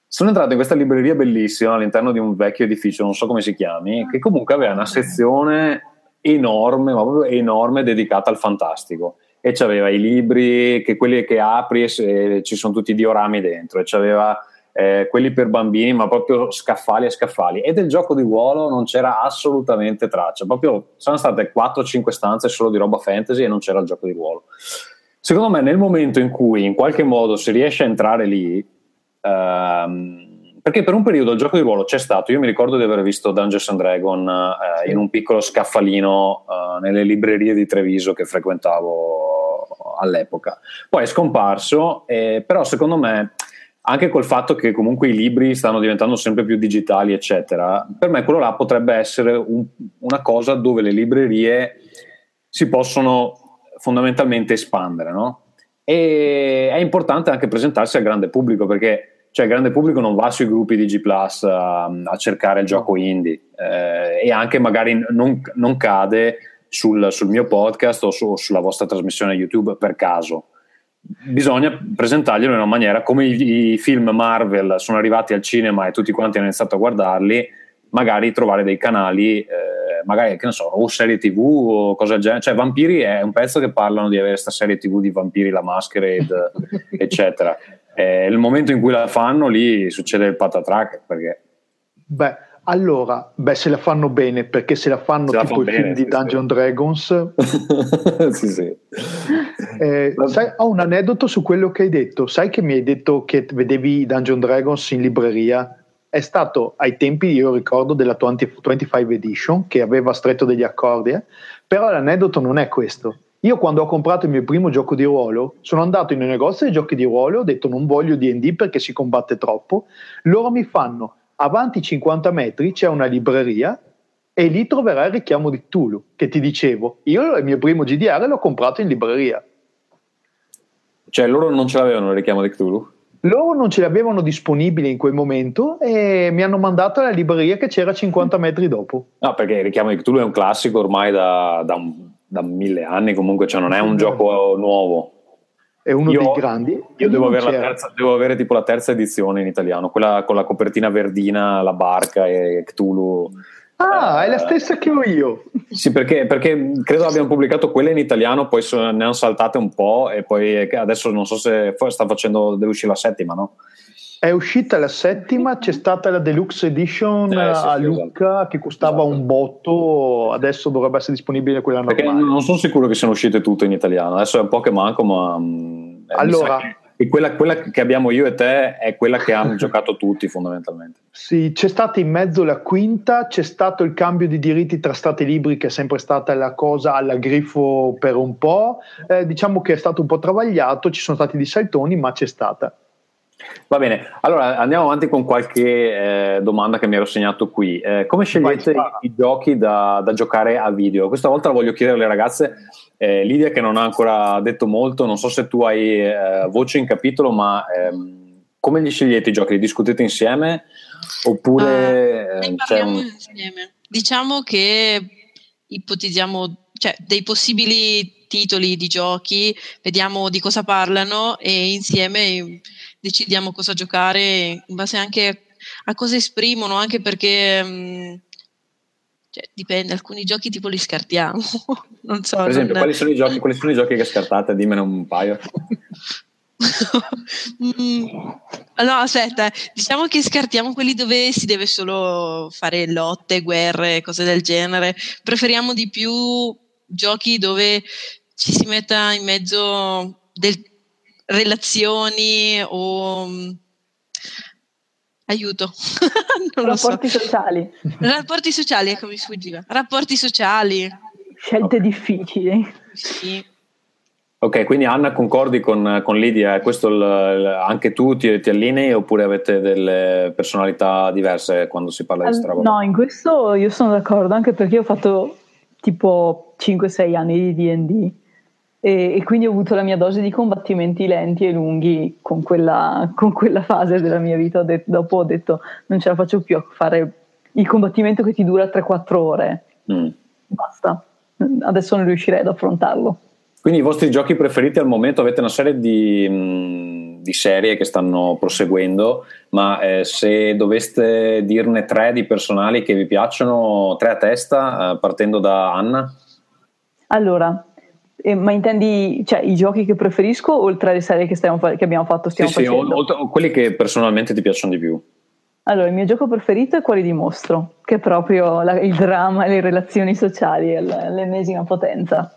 Speaker 2: Sono entrato in questa libreria bellissima all'interno di un vecchio edificio, non so come si chiami, che comunque aveva una sezione enorme, ma proprio enorme, dedicata al fantastico. E c'aveva i libri, che quelli che apri e ci sono tutti i diorami dentro, e c'aveva eh, quelli per bambini, ma proprio scaffali e scaffali. E del gioco di ruolo non c'era assolutamente traccia. Proprio sono state 4-5 stanze solo di roba fantasy e non c'era il gioco di ruolo. Secondo me, nel momento in cui in qualche modo si riesce a entrare lì, ehm, perché per un periodo il gioco di ruolo c'è stato, io mi ricordo di aver visto Dungeons and Dragon eh, in un piccolo scaffalino eh, nelle librerie di Treviso che frequentavo all'epoca. Poi è scomparso, eh, però secondo me anche col fatto che comunque i libri stanno diventando sempre più digitali, eccetera, per me quello là potrebbe essere un, una cosa dove le librerie si possono fondamentalmente espandere, no? E è importante anche presentarsi al grande pubblico perché cioè, il grande pubblico non va sui gruppi di G Plus a, a cercare il gioco indie eh, e anche magari non, non cade sul, sul mio podcast o su, sulla vostra trasmissione YouTube per caso. Bisogna presentarglielo in una maniera come i, i film Marvel sono arrivati al cinema e tutti quanti hanno iniziato a guardarli, magari trovare dei canali, eh, magari che ne so, o serie tv o cosa del genere. Cioè, Vampiri è un pezzo che parlano di avere questa serie tv di Vampiri, la Masquerade, eccetera. Eh, il momento in cui la fanno, lì succede il patatrack perché.
Speaker 4: Beh, allora, beh, se la fanno bene, perché se la fanno se tipo i film di Dungeon sì. Dragons.
Speaker 2: sì, sì.
Speaker 4: Eh, sai, ho un aneddoto su quello che hai detto. Sai che mi hai detto che vedevi Dungeon Dragons in libreria? È stato ai tempi, io ricordo, della 20, 25 Edition, che aveva stretto degli accordi, eh? però l'aneddoto non è questo. Io quando ho comprato il mio primo gioco di ruolo, sono andato in un negozio di giochi di ruolo, ho detto non voglio D&D perché si combatte troppo, loro mi fanno avanti 50 metri c'è una libreria e lì troverai il richiamo di Tulu, che ti dicevo, io il mio primo GDR l'ho comprato in libreria.
Speaker 2: Cioè loro non ce l'avevano il richiamo di Cthulhu?
Speaker 4: Loro non ce l'avevano disponibile in quel momento e mi hanno mandato alla libreria che c'era 50 metri dopo.
Speaker 2: No, perché il richiamo di Cthulhu è un classico ormai da, da, da mille anni, comunque cioè non è un gioco nuovo
Speaker 4: è uno io, dei grandi.
Speaker 2: Io devo avere, terza, devo avere, tipo la terza edizione in italiano, quella con la copertina verdina, la barca e Cthulhu.
Speaker 4: Ah, eh, è la stessa che ho io.
Speaker 2: Sì, perché, perché, credo abbiano pubblicato quelle in italiano, poi ne hanno saltate un po' e poi adesso non so se sta facendo, deve uscire la settima, no?
Speaker 4: È uscita la settima, c'è stata la deluxe edition eh, sì, a Lucca esatto. che costava esatto. un botto, adesso dovrebbe essere disponibile quella normale.
Speaker 2: Perché non sono sicuro che siano uscite tutte in italiano, adesso è un po' che manco, ma...
Speaker 4: Eh, allora...
Speaker 2: E quella, quella, che abbiamo io e te è quella che hanno giocato tutti fondamentalmente.
Speaker 4: Sì, c'è stata in mezzo la quinta, c'è stato il cambio di diritti tra stati libri che è sempre stata la cosa alla grifo per un po', eh, diciamo che è stato un po' travagliato, ci sono stati dei saltoni ma c'è stata.
Speaker 2: Va bene, allora andiamo avanti con qualche eh, domanda che mi ero segnato qui. Eh, come scegliete i, i, giochi da, da, giocare a video? Questa volta voglio chiedere alle ragazze. Eh, Lidia che non ha ancora detto molto, non so se tu hai eh, voce in capitolo, ma ehm, come li scegliete i giochi? Li discutete insieme? Oppure...
Speaker 5: Uh, parliamo un... insieme. Diciamo che ipotizziamo cioè, dei possibili titoli di giochi, vediamo di cosa parlano e insieme decidiamo cosa giocare in base anche a cosa esprimono, anche perché mh, mm, cioè, dipende, alcuni giochi tipo li scartiamo. non so,
Speaker 2: per esempio,
Speaker 5: non...
Speaker 2: quali, sono giochi, quali, sono i giochi, che scartate? Dimmene un paio.
Speaker 5: mm, no, aspetta, diciamo che scartiamo quelli dove si deve solo fare lotte, guerre, cose del genere. Preferiamo di più giochi dove ci si metta in mezzo del, relazioni o aiuto.
Speaker 3: Rapporti so. sociali.
Speaker 5: Rapporti sociali, ecco mi sfuggiva. Rapporti sociali.
Speaker 3: Scelte okay. difficili.
Speaker 5: Sì.
Speaker 2: Ok, quindi Anna concordi con, con Lidia, questo il, anche tu ti, ti, allinei oppure avete delle personalità diverse quando si parla di Strava?
Speaker 3: No, in questo io sono d'accordo, anche perché ho fatto tipo 5-6 anni di D&D e, e, quindi ho avuto la mia dose di combattimenti lenti e lunghi con quella, con quella fase della mia vita. Ho detto, dopo ho detto non ce la faccio più a fare il combattimento che ti dura 3-4 ore. Mm. Basta, adesso non riuscirei ad affrontarlo.
Speaker 2: Quindi i vostri giochi preferiti al momento avete una serie di, mm, di serie che stanno proseguendo, ma eh, se doveste dirne tre di personali che vi piacciono, tre a testa, eh, partendo da Anna?
Speaker 3: Allora, eh, ma intendi cioè, i giochi che preferisco oltre alle serie che, fa- che abbiamo fatto? Stiamo
Speaker 2: sì, sì, o, o, quelli che personalmente ti piacciono di più.
Speaker 3: Allora, il mio gioco preferito è quello di Mostro, che è proprio la, il dramma e le relazioni sociali, l'ennesima potenza.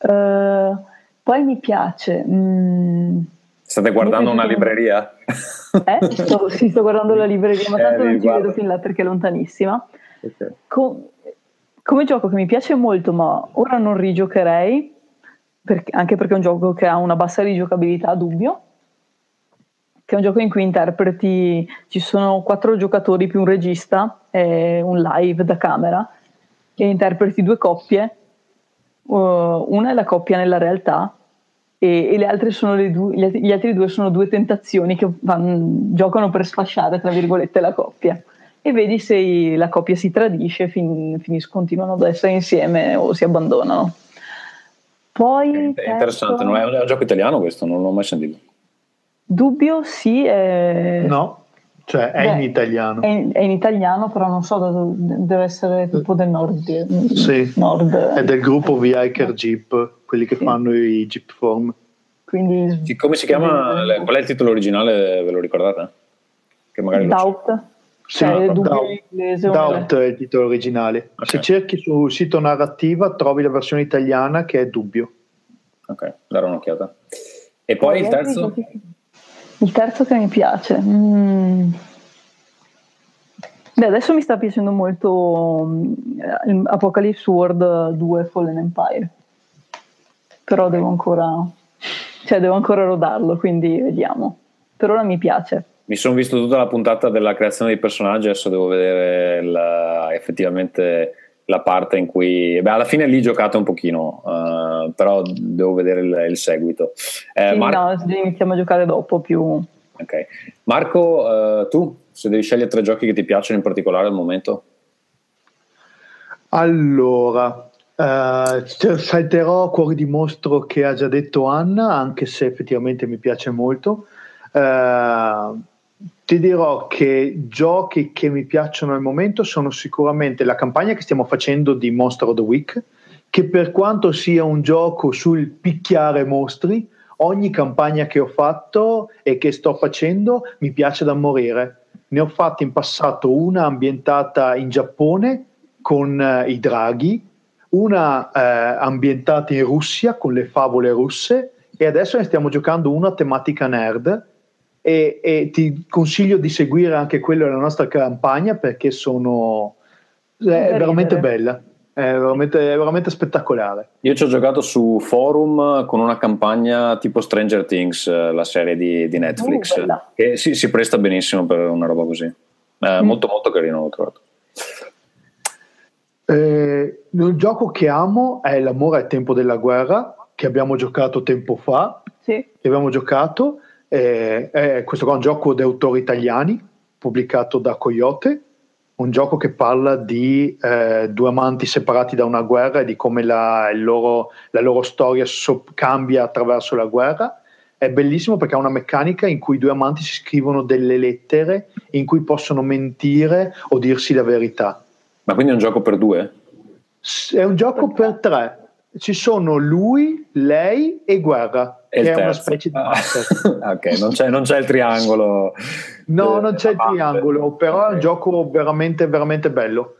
Speaker 3: Uh, poi mi piace. Mm,
Speaker 2: State guardando una libreria?
Speaker 3: Eh? Sto, sì, sto guardando la libreria, ma tanto eh, non ci vedo fin là perché è lontanissima. Okay. Com- come gioco che mi piace molto, ma ora non rigiocherei, perché, anche perché è un gioco che ha una bassa rigiocabilità, dubbio, che è un gioco in cui interpreti, ci sono quattro giocatori più un regista e un live da camera, e interpreti due coppie, uh, una è la coppia nella realtà e, e le altre sono le due, gli altri due sono due tentazioni che vanno, giocano per sfasciare, tra virgolette, la coppia e vedi se la coppia si tradisce, fin, finis, continuano ad essere insieme o si abbandonano. Poi,
Speaker 2: è interessante, non è un gioco italiano questo, non l'ho mai sentito.
Speaker 3: Dubbio sì. È...
Speaker 4: No, cioè è Beh, in italiano.
Speaker 3: È in, è in, italiano, però non so, deve essere tipo del nord.
Speaker 4: Sì,
Speaker 3: nord.
Speaker 4: è del gruppo V-Hiker Jeep, quelli che sì. fanno i Jeep Form.
Speaker 3: Quindi,
Speaker 2: come si chiama? Qual è il titolo originale? Ve lo ricordate?
Speaker 3: Che magari Doubt.
Speaker 4: Sì, cioè, Doubt, Doubt è il titolo originale. Okay. Se cerchi sul sito narrativa trovi la versione italiana che è Dubbio.
Speaker 2: Ok, darò un'occhiata. E poi il terzo?
Speaker 3: Il terzo che mi piace. Mm. Beh, adesso mi sta piacendo molto um, Apocalypse World 2 Fallen Empire. Però devo ancora, cioè devo ancora rodarlo, quindi vediamo. Per ora mi piace
Speaker 2: mi sono visto tutta la puntata della creazione dei personaggi, adesso devo vedere la, effettivamente la parte in cui... Beh, alla fine lì giocate un pochino, uh, però devo vedere il, il seguito.
Speaker 3: Eh, sì, Mar- no, iniziamo a giocare dopo più...
Speaker 2: Ok. Marco, uh, tu, se devi scegliere tre giochi che ti piacciono in particolare al momento?
Speaker 4: Allora, Uh, salterò Cuore di mostro che ha già detto Anna, anche se effettivamente mi piace molto. Uh, ti dirò che giochi che mi piacciono al momento sono sicuramente la campagna che stiamo facendo di Monster of the Week, che per quanto sia un gioco sul picchiare mostri, ogni campagna che ho fatto e che sto facendo mi piace da morire. Ne ho fatte in passato una ambientata in Giappone con eh, i draghi, una eh, ambientata in Russia con le favole russe e adesso ne stiamo giocando una tematica nerd e, e, ti consiglio di seguire anche quello della nostra campagna perché sono è veramente bella è veramente, è veramente, spettacolare.
Speaker 2: Io ci ho giocato su forum con una campagna tipo Stranger Things la serie di, di Netflix uh, che sì, si presta benissimo per una roba così. Eh, mm. molto molto carino l'ho trovato.
Speaker 4: Eh, il gioco che amo è L'amore al tempo della guerra che abbiamo giocato tempo fa.
Speaker 3: Sì.
Speaker 4: che abbiamo giocato eh, è, questo qua è un gioco di autori italiani, pubblicato da Coyote, un gioco che parla di eh, due amanti separati da una guerra e di come la, loro, la loro, storia so- cambia attraverso la guerra. È bellissimo perché ha una meccanica in cui i due amanti si scrivono delle lettere in cui possono mentire o dirsi la verità.
Speaker 2: Ma quindi è un gioco per due?
Speaker 4: È un gioco per tre. Ci sono lui, lei e guerra che è una specie di
Speaker 2: ah, ok, non c'è, non c'è, il triangolo.
Speaker 4: No, non c'è il triangolo, però okay. è un gioco veramente, veramente bello.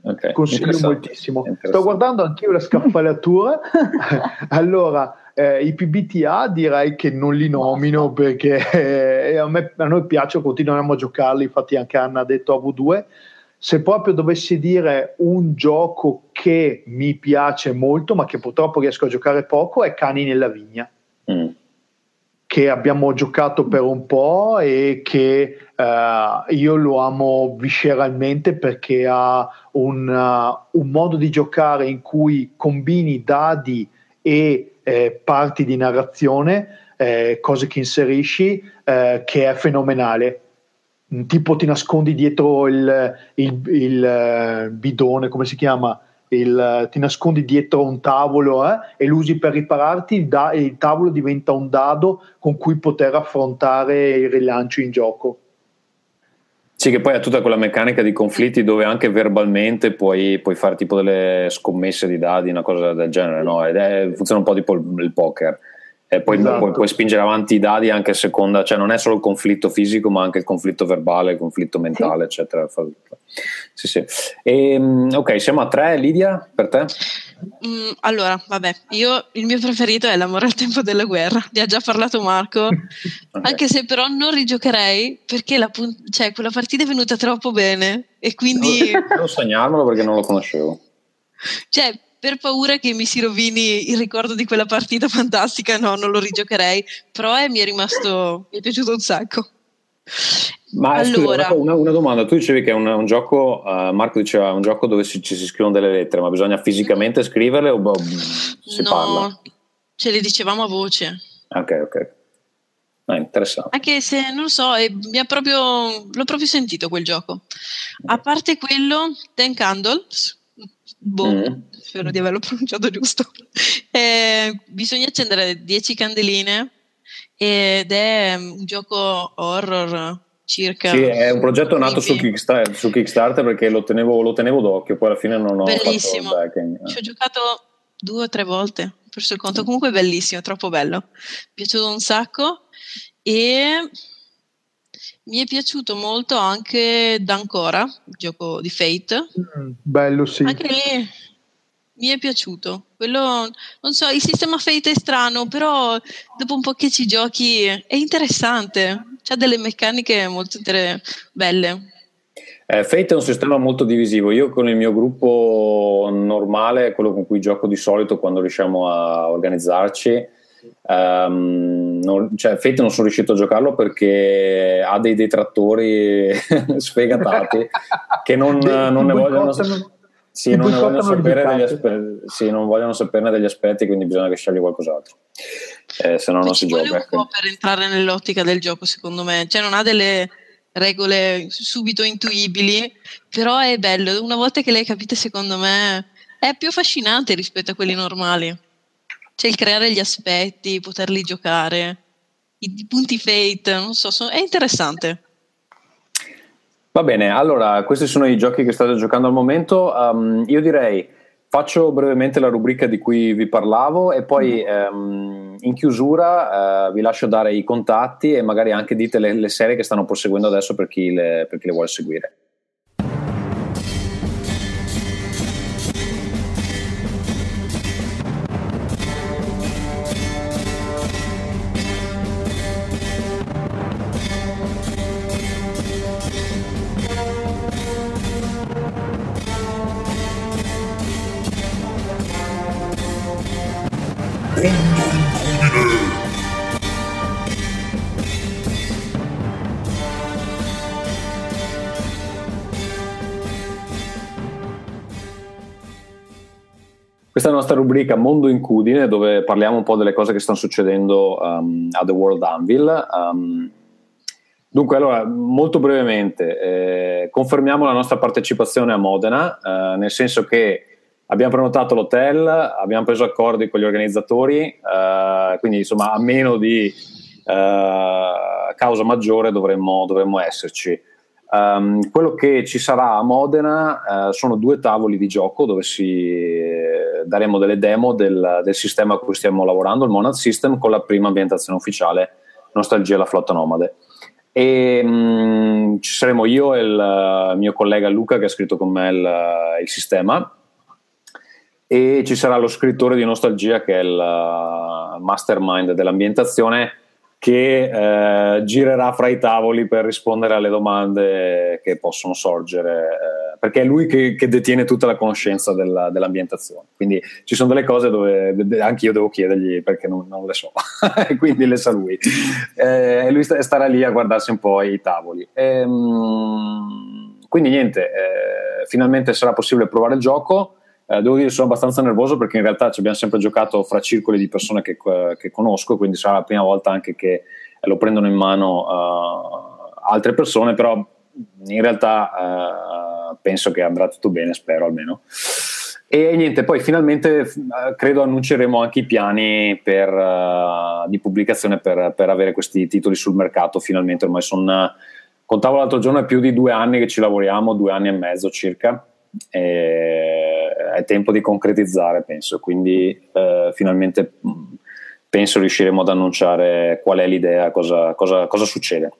Speaker 4: Okay. Consiglio moltissimo. Sto guardando anch'io la scaffalatura. allora, eh, i PBTA direi che non li nomino perché eh, a, me, a noi piace, continuiamo a giocarli, infatti anche Anna ha detto a V2 se proprio dovessi dire un gioco che mi piace molto, ma che purtroppo riesco a giocare poco, è Cani nella vigna. Mm. Che abbiamo giocato per un po' e che uh, io lo amo visceralmente perché ha un, uh, un, modo di giocare in cui combini dadi e eh, parti di narrazione, eh, cose che inserisci, eh, che è fenomenale tipo ti nascondi dietro il, il, il, eh, bidone, come si chiama? Il, ti nascondi dietro un tavolo eh, e lo usi per ripararti, il, da, il, tavolo diventa un dado con cui poter affrontare il rilancio in gioco.
Speaker 2: Sì, che poi ha tutta quella meccanica di conflitti dove anche verbalmente puoi, puoi fare tipo delle scommesse di dadi, una cosa del genere, no? Ed è, funziona un po' tipo il, il poker e poi esatto. puoi, puoi, spingere avanti i dadi anche a seconda, cioè non è solo il conflitto fisico, ma anche il conflitto verbale, il conflitto mentale, sì. eccetera. Sì, sì. E, ehm, ok, siamo a tre, Lidia, per te?
Speaker 5: Mm, allora, vabbè, io il mio preferito è L'amore al tempo della guerra, ne ha già parlato Marco, okay. anche se però non rigiocherei perché la, cioè, quella partita è venuta troppo bene e quindi...
Speaker 2: Devo segnarmelo perché non lo conoscevo.
Speaker 5: Cioè, per paura che mi si rovini il ricordo di quella partita fantastica, no, non lo rigiocherei, però è, mi è rimasto, mi è piaciuto un sacco.
Speaker 2: Ma allora, scusa, una, una, domanda, tu dicevi che è un, un gioco, uh, Marco diceva un gioco dove si, ci si scrivono delle lettere, ma bisogna fisicamente scriverle o boh, si
Speaker 5: no,
Speaker 2: parla?
Speaker 5: ce le dicevamo a voce.
Speaker 2: Ok, ok. Ah, interessante.
Speaker 5: Anche se non so, mi ha proprio, l'ho proprio sentito quel gioco. A parte quello, Ten Candles, boh, mm. Spero di averlo pronunciato giusto. Eh, bisogna accendere 10 candeline ed è un gioco horror circa.
Speaker 2: Sì, è un progetto nato su Kickstarter, su Kickstarter, perché lo tenevo, lo tenevo, d'occhio, poi alla fine non ho
Speaker 5: bellissimo. fatto backing. Ci ho giocato due o tre volte, ho perso il conto, comunque è bellissimo, troppo bello. Mi è piaciuto un sacco e mi è piaciuto molto anche D'Ancora, il gioco di Fate.
Speaker 4: Mm, bello, sì.
Speaker 5: Anche lì mi è piaciuto. Quello, non so, il sistema Fate è strano, però dopo un po' che ci giochi è interessante. Ha delle meccaniche molto belle.
Speaker 2: Eh, Fate è un sistema molto divisivo. Io con il mio gruppo normale, quello con cui gioco di solito quando riusciamo a organizzarci, Um, non, cioè, Fate non sono riuscito a giocarlo perché ha dei detrattori sfegatati che non, non ne vogliono, sì, non, ne vogliono sapere degli aspetti, sì, non vogliono saperne degli aspetti, quindi bisogna che scegli qualcos'altro. Eh, se no non si gioca. un
Speaker 5: ecco. po' per entrare nell'ottica del gioco, secondo me. Cioè, non ha delle regole subito intuibili, però è bello. Una volta che le hai capite, secondo me, è più affascinante rispetto a quelli normali. Cioè il creare gli aspetti, poterli giocare, i, i punti fate, non so, sono, è interessante.
Speaker 2: Va bene, allora questi sono i giochi che state giocando al momento. Um, io direi faccio brevemente la rubrica di cui vi parlavo e poi um, in chiusura uh, vi lascio dare i contatti e magari anche dite le, le serie che stanno proseguendo adesso per chi le, per chi le vuole seguire. Questa nostra rubrica Mondo Incudine, dove parliamo un po' delle cose che stanno succedendo um, a The World Anvil. Um, dunque, allora, molto brevemente, eh, confermiamo la nostra partecipazione a Modena, eh, nel senso che abbiamo prenotato l'hotel, abbiamo preso accordi con gli organizzatori, eh, quindi insomma a meno di eh, causa maggiore dovremmo, dovremmo esserci. Um, quello che ci sarà a Modena uh, sono due tavoli di gioco dove si, eh, daremo delle demo del, del, sistema a cui stiamo lavorando, il Monad System, con la prima ambientazione ufficiale, Nostalgia la flotta nomade. E um, ci saremo io e il uh, mio collega Luca che ha scritto con me il, uh, il, sistema e ci sarà lo scrittore di Nostalgia che è il mastermind dell'ambientazione che eh, girerà fra i tavoli per rispondere alle domande che possono sorgere, eh, perché è lui che, che, detiene tutta la conoscenza della, dell'ambientazione. Quindi ci sono delle cose dove anche io devo chiedergli perché non, non le so, quindi le sa lui. Eh, e lui starà lì a guardarsi un po' i tavoli. E, ehm, quindi niente, eh, finalmente sarà possibile provare il gioco. Eh, devo dire sono abbastanza nervoso perché in realtà ci abbiamo sempre giocato fra circoli di persone che, che conosco, quindi sarà la prima volta anche che lo prendono in mano uh, altre persone, però in realtà uh, penso che andrà tutto bene, spero almeno. E niente, poi finalmente uh, credo annunceremo anche i piani per, di pubblicazione per, per, avere questi titoli sul mercato. Finalmente, ormai sono, contavo l'altro giorno, è più di due anni che ci lavoriamo, due anni e mezzo circa. E è tempo di concretizzare, penso. Quindi eh, finalmente mm, penso riusciremo ad annunciare qual è l'idea, cosa, cosa, cosa succede.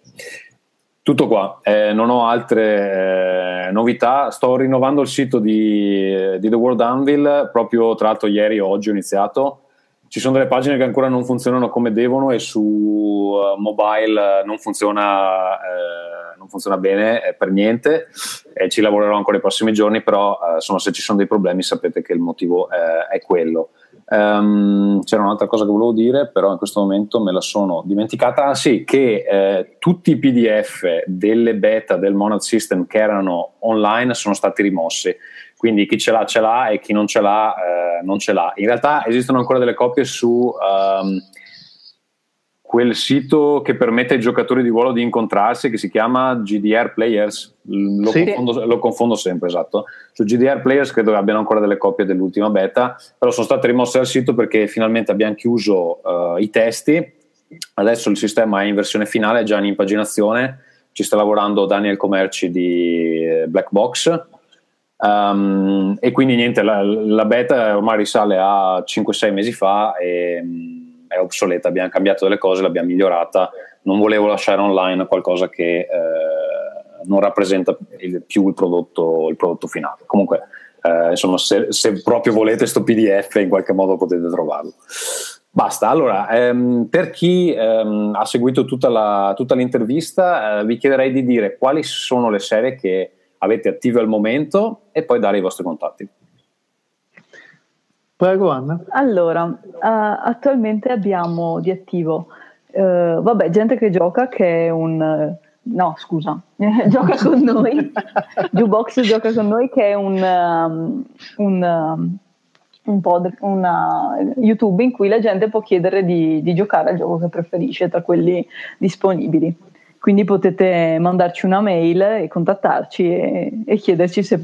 Speaker 2: Tutto qua, eh, non ho altre eh, novità. Sto rinnovando il sito di, di, The World Anvil, proprio tra l'altro ieri o oggi ho iniziato. Ci sono delle pagine che ancora non funzionano come devono e su uh, mobile non funziona eh, non funziona bene eh, per niente e ci lavorerò ancora i prossimi giorni, però eh, insomma, se ci sono dei problemi sapete che il motivo eh, è quello. Um, c'era un'altra cosa che volevo dire, però in questo momento me la sono dimenticata. Ah, sì, che eh, tutti i PDF delle beta del Monad System che erano online sono stati rimossi. Quindi chi ce l'ha, ce l'ha e chi non ce l'ha, eh, non ce l'ha. In realtà esistono ancora delle copie su. Um, quel sito che permette ai giocatori di ruolo di incontrarsi che si chiama GDR Players. Lo, sì. confondo, lo, confondo, sempre esatto. Su GDR Players credo che abbiano ancora delle copie dell'ultima beta però sono state rimosse dal sito perché finalmente abbiamo chiuso uh, i testi. Adesso il sistema è in versione finale è già in impaginazione. Ci sta lavorando Daniel Comerci di eh, Black Box. Um, e quindi niente la, la beta ormai risale a 5-6 mesi fa e è obsoleta, abbiamo cambiato delle cose, l'abbiamo migliorata, non volevo lasciare online qualcosa che eh, non rappresenta il, più il prodotto, il prodotto, finale. Comunque, eh, insomma, se, se, proprio volete questo PDF in qualche modo potete trovarlo. Basta, allora, ehm, per chi ehm, ha seguito tutta, la, tutta l'intervista, eh, vi chiederei di dire quali sono le serie che avete attive al momento e poi dare i vostri contatti.
Speaker 4: Prego Anna.
Speaker 3: Allora, uh, attualmente abbiamo di attivo, uh, vabbè, gente che gioca che è un... No, scusa, gioca con noi, Jukebox gioca con noi che è un, um, un, um, un pod, una YouTube in cui la gente può chiedere di, di giocare al gioco che preferisce tra quelli disponibili. Quindi potete mandarci una mail e contattarci e, e chiederci se,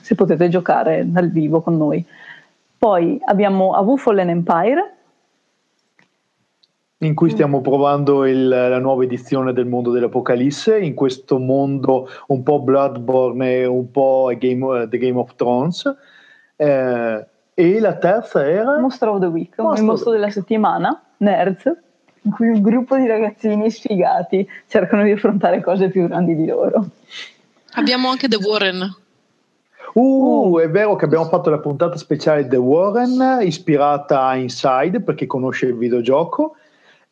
Speaker 3: se potete giocare dal vivo con noi. Poi abbiamo A Fallen Empire.
Speaker 4: In cui stiamo provando il, la nuova edizione del mondo dell'Apocalisse, in questo mondo un po' Bloodborne e un po' Game, The Game of Thrones. Eh, e la terza era?
Speaker 3: Mostro of the Week, mostro il mostro della settimana, Nerds, in cui un gruppo di ragazzini sfigati cercano di affrontare cose più grandi di loro.
Speaker 5: Abbiamo anche The Warren.
Speaker 4: Uh, è vero che abbiamo fatto la puntata speciale The Warren, ispirata a Inside per chi conosce il videogioco.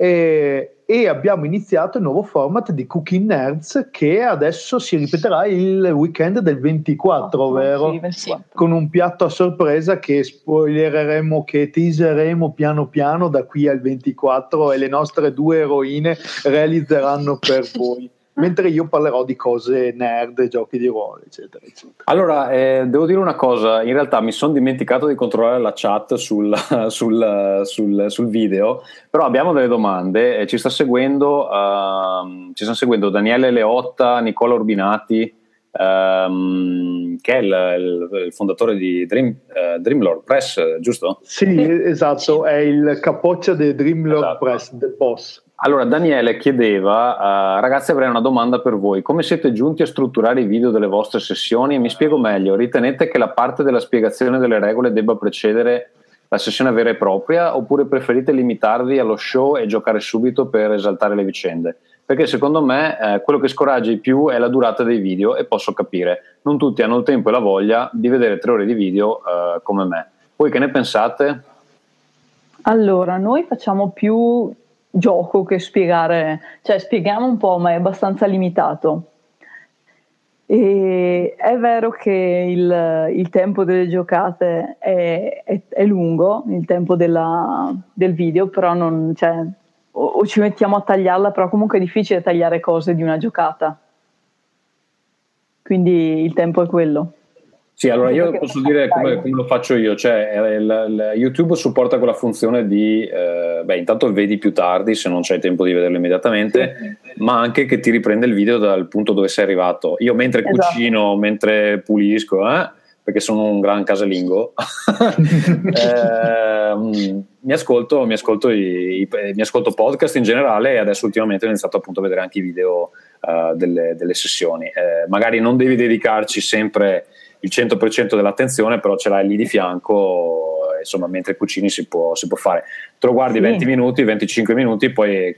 Speaker 4: E, e, abbiamo iniziato il nuovo format di Cooking Nerds che adesso si ripeterà il weekend del 24, oh, vero? Sì, 24. Con un piatto a sorpresa che spoilereremo, che teaseremo piano piano da qui al 24 e le nostre due eroine realizzeranno per voi mentre io parlerò di cose nerd, giochi di ruolo, eccetera, eccetera.
Speaker 2: Allora, eh, devo dire una cosa, in realtà mi sono dimenticato di controllare la chat sul, sul, sul, sul video, però abbiamo delle domande, ci, sta seguendo, uh, ci stanno seguendo Daniele Leotta, Nicola Urbinati, Um, che è il, il, il, fondatore di Dream, uh, Dreamlord Press, giusto?
Speaker 4: Sì, esatto, è il capoccia di Dreamlord esatto. Press, The Boss.
Speaker 2: Allora, Daniele chiedeva, uh, ragazzi avrei una domanda per voi, come siete giunti a strutturare i video delle vostre sessioni? Mi spiego meglio, ritenete che la parte della spiegazione delle regole debba precedere la sessione vera e propria oppure preferite limitarvi allo show e giocare subito per esaltare le vicende? Perché secondo me eh, quello che scoraggia di più è la durata dei video e posso capire, non tutti hanno il tempo e la voglia di vedere tre ore di video uh, come me. Voi che ne pensate?
Speaker 3: Allora, noi facciamo più gioco che spiegare, cioè spieghiamo un po', ma è abbastanza limitato. E è vero che il, il tempo delle giocate è, è, è lungo, il tempo della, del video, però non, cioè, o, o, ci mettiamo a tagliarla, però comunque è difficile tagliare cose di una giocata. Quindi il tempo è quello.
Speaker 2: Sì, allora io posso dire come, come, lo faccio io, cioè il, il YouTube supporta quella funzione di, eh, beh intanto vedi più tardi se non c'hai tempo di vederlo immediatamente, sì. ma anche che ti riprende il video dal punto dove sei arrivato. Io mentre esatto. cucino, mentre pulisco, eh, perché sono un gran casalingo, eh, mi, ascolto, mi, ascolto i, i, mi, ascolto, podcast in generale e adesso ultimamente ho iniziato appunto a vedere anche i video uh, delle, delle, sessioni. Eh, magari non devi dedicarci sempre il 100% dell'attenzione, però ce l'hai lì di fianco, insomma, mentre cucini si può, si può fare. Te lo guardi sì. 20 minuti, 25 minuti, poi eh,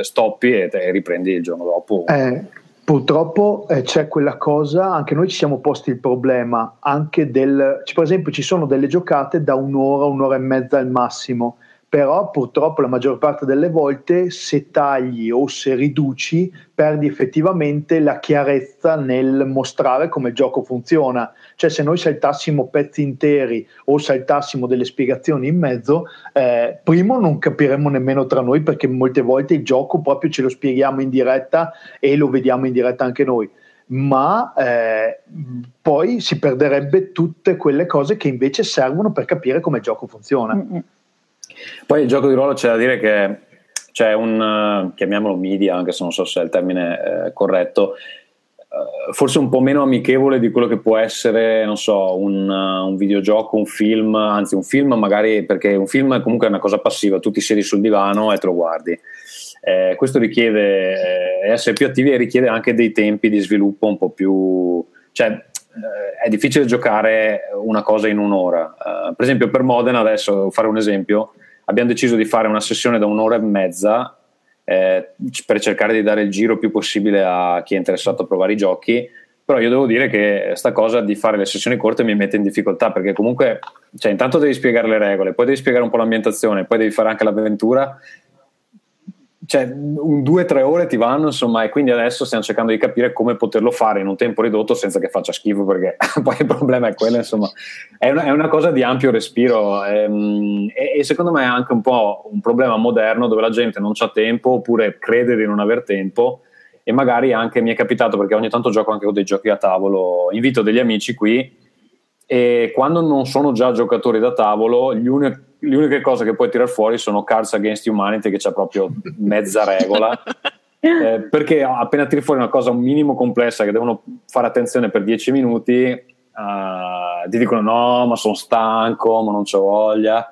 Speaker 2: stoppi e, e riprendi il giorno dopo.
Speaker 4: Eh, purtroppo eh, c'è quella cosa, anche noi ci siamo posti il problema, anche del, per esempio ci sono delle giocate da un'ora, un'ora e mezza al massimo però purtroppo la maggior parte delle volte se tagli o se riduci perdi effettivamente la chiarezza nel mostrare come il gioco funziona. Cioè se noi saltassimo pezzi interi o saltassimo delle spiegazioni in mezzo, eh, primo non capiremmo nemmeno tra noi perché molte volte il gioco proprio ce lo spieghiamo in diretta e lo vediamo in diretta anche noi ma eh, poi si perderebbe tutte quelle cose che invece servono per capire come il gioco funziona. Mm-hmm.
Speaker 2: Poi il gioco di ruolo c'è da dire che cioè un, chiamiamolo media, anche se non so se è il termine eh, corretto, eh, forse un po' meno amichevole di quello che può essere, non so, un, uh, un, videogioco, un film, anzi un film magari perché un film è comunque una cosa passiva, tu ti siedi sul divano e te lo guardi. Eh, questo richiede eh, essere più attivi e richiede anche dei tempi di sviluppo un po' più... cioè eh, è difficile giocare una cosa in un'ora. Uh, per esempio per Modena, adesso fare un esempio, abbiamo deciso di fare una sessione da un'ora e mezza eh, per cercare di dare il giro più possibile a chi è interessato a provare i giochi. Però io devo dire che sta cosa di fare le sessioni corte mi mette in difficoltà perché comunque, cioè, intanto devi spiegare le regole, poi devi spiegare un po' l'ambientazione, poi devi fare anche l'avventura cioè, un due o tre ore ti vanno, insomma, e quindi adesso stiamo cercando di capire come poterlo fare in un tempo ridotto senza che faccia schifo, perché poi il problema è quello, insomma, è una, è una cosa di ampio respiro ehm, e, e, secondo me è anche un po' un problema moderno dove la gente non ha tempo oppure crede di non aver tempo e magari anche mi è capitato perché ogni tanto gioco anche con dei giochi a tavolo, invito degli amici qui e quando non sono già giocatori da tavolo, gli unici le uniche cose che puoi tirare fuori sono Cards Against Humanity che c'è proprio mezza regola. Eh, perché appena tiri fuori una cosa un minimo complessa che devono fare attenzione per 10 minuti uh, ti dicono no ma sono stanco ma non c'ho voglia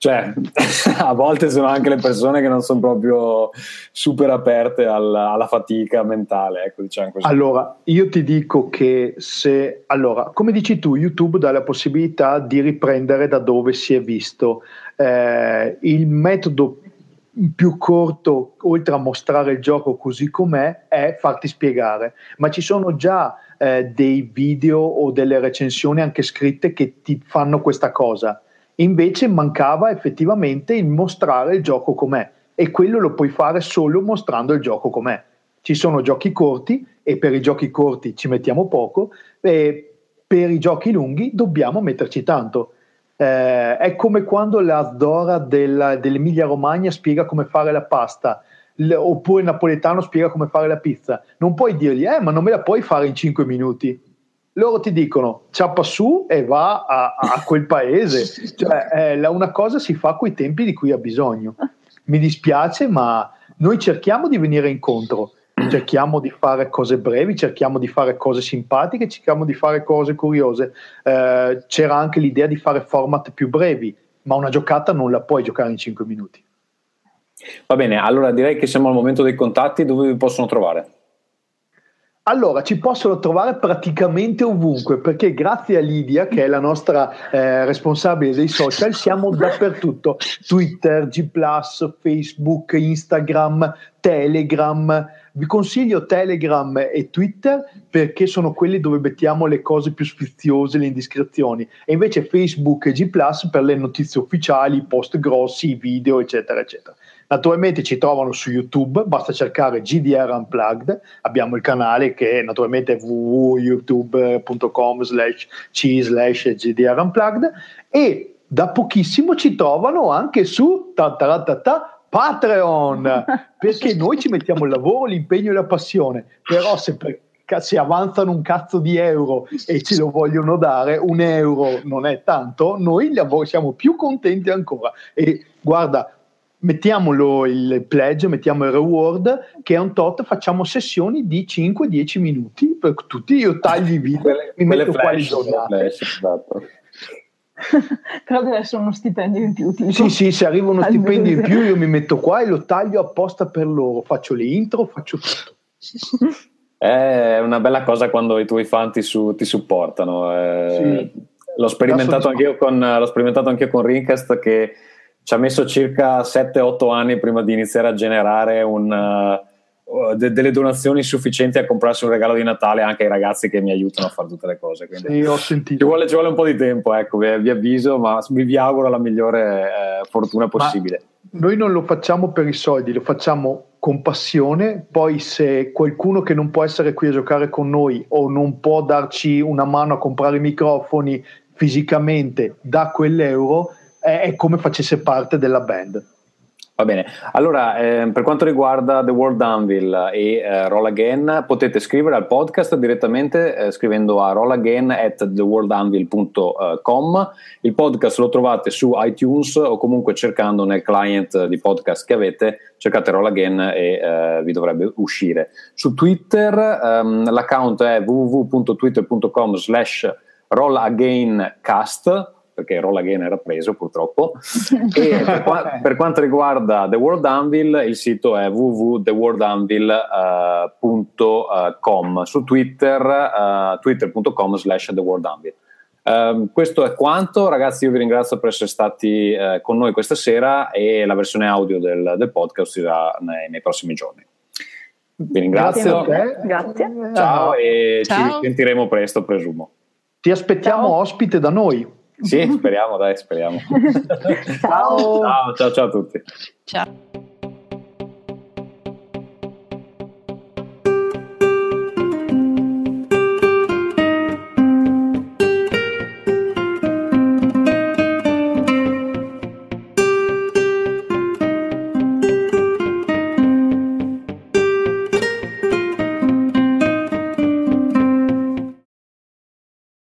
Speaker 2: cioè, a volte sono anche le persone che non sono proprio super aperte alla, alla fatica mentale. Ecco, diciamo così.
Speaker 4: Allora, io ti dico che se, allora, come dici tu, YouTube dà la possibilità di riprendere da dove si è visto. Eh, il metodo più corto, oltre a mostrare il gioco così com'è, è farti spiegare. Ma ci sono già eh, dei video o delle recensioni anche scritte che ti fanno questa cosa Invece mancava effettivamente il mostrare il gioco com'è e quello lo puoi fare solo mostrando il gioco com'è. Ci sono giochi corti e per i giochi corti ci mettiamo poco e per i giochi lunghi dobbiamo metterci tanto. Eh, è come quando la Zdora della, dell'Emilia Romagna spiega come fare la pasta l- oppure il napoletano spiega come fare la pizza. Non puoi dirgli, eh, ma non me la puoi fare in 5 minuti loro ti dicono ciappa su e va a, a quel paese. Cioè, eh, una cosa si fa quei tempi di cui ha bisogno. Mi dispiace, ma noi cerchiamo di venire incontro, cerchiamo di fare cose brevi, cerchiamo di fare cose simpatiche, cerchiamo di fare cose curiose. Eh, c'era anche l'idea di fare format più brevi, ma una giocata non la puoi giocare in 5 minuti.
Speaker 2: Va bene, allora direi che siamo al momento dei contatti, dove vi possono trovare?
Speaker 4: Allora, ci possono trovare praticamente ovunque perché grazie a Lidia, che è la nostra eh, responsabile dei social, siamo dappertutto. Twitter, G, Facebook, Instagram, Telegram. Vi consiglio Telegram e Twitter perché sono quelli dove mettiamo le cose più sfiziose, le indiscrezioni, e invece Facebook e G per le notizie ufficiali, post grossi, video, eccetera, eccetera. Naturalmente ci trovano su YouTube, basta cercare GDR Unplugged, abbiamo il canale che naturalmente è www.youtube.com slash c slash GDR Unplugged e da pochissimo ci trovano anche su Patreon, perché noi ci mettiamo il lavoro, l'impegno e la passione, però se per se avanzano un cazzo di euro e ce lo vogliono dare, un euro non è tanto, noi siamo più contenti ancora. E guarda, mettiamolo il pledge, mettiamo il reward che è un tot, facciamo sessioni di 5-10 minuti per tutti, io taglio i video, quelle, mi metto qua le giornate. esatto.
Speaker 3: Però deve essere uno stipendio in più. Tipo.
Speaker 4: Sì, sì, se arriva uno stipendio in più io mi metto qua e lo taglio apposta per loro, faccio le intro, faccio tutto.
Speaker 2: È una bella cosa quando i tuoi fan ti, su, ti supportano. Eh, sì. l'ho, sperimentato anch'io con, l'ho sperimentato anch'io con Rincast che ci ha messo circa 7-8 anni prima di iniziare a generare un, uh, de- delle donazioni sufficienti a comprarsi un regalo di Natale anche ai ragazzi che mi aiutano a fare tutte le cose.
Speaker 4: Quindi sì, ho sentito.
Speaker 2: Ci vuole, ci vuole, un po' di tempo, ecco, vi, vi avviso, ma vi, vi auguro la migliore eh, fortuna possibile.
Speaker 4: Ma noi non lo facciamo per i soldi, lo facciamo con passione, poi se qualcuno che non può essere qui a giocare con noi o non può darci una mano a comprare i microfoni fisicamente dà quell'euro, è, è come facesse parte della band.
Speaker 2: Va bene, allora eh, per quanto riguarda The World Anvil e eh, Roll Again potete scrivere al podcast direttamente eh, scrivendo a rollagain at theworldanvil.com il podcast lo trovate su iTunes o comunque cercando nel client di podcast che avete cercate Roll Again e eh, vi dovrebbe uscire. Su Twitter ehm, l'account è www.twitter.com slash rollagaincast perché Roll Again era preso purtroppo. e per, qua, per, quanto riguarda The World Anvil, il sito è www.theworldanvil.com. Su Twitter, uh, twitter.com slash The World Anvil. Uh, questo è quanto, ragazzi. Io vi ringrazio per essere stati uh, con noi questa sera e la versione audio del, del podcast uscirà nei, nei, prossimi giorni. Vi ringrazio.
Speaker 3: Grazie. Grazie.
Speaker 2: Ciao e Ciao. ci sentiremo presto, presumo.
Speaker 4: Ti aspettiamo Ciao. ospite da noi.
Speaker 2: Sì, speriamo, dai, speriamo.
Speaker 3: ciao.
Speaker 2: ciao, ciao, ciao a tutti.
Speaker 5: Ciao.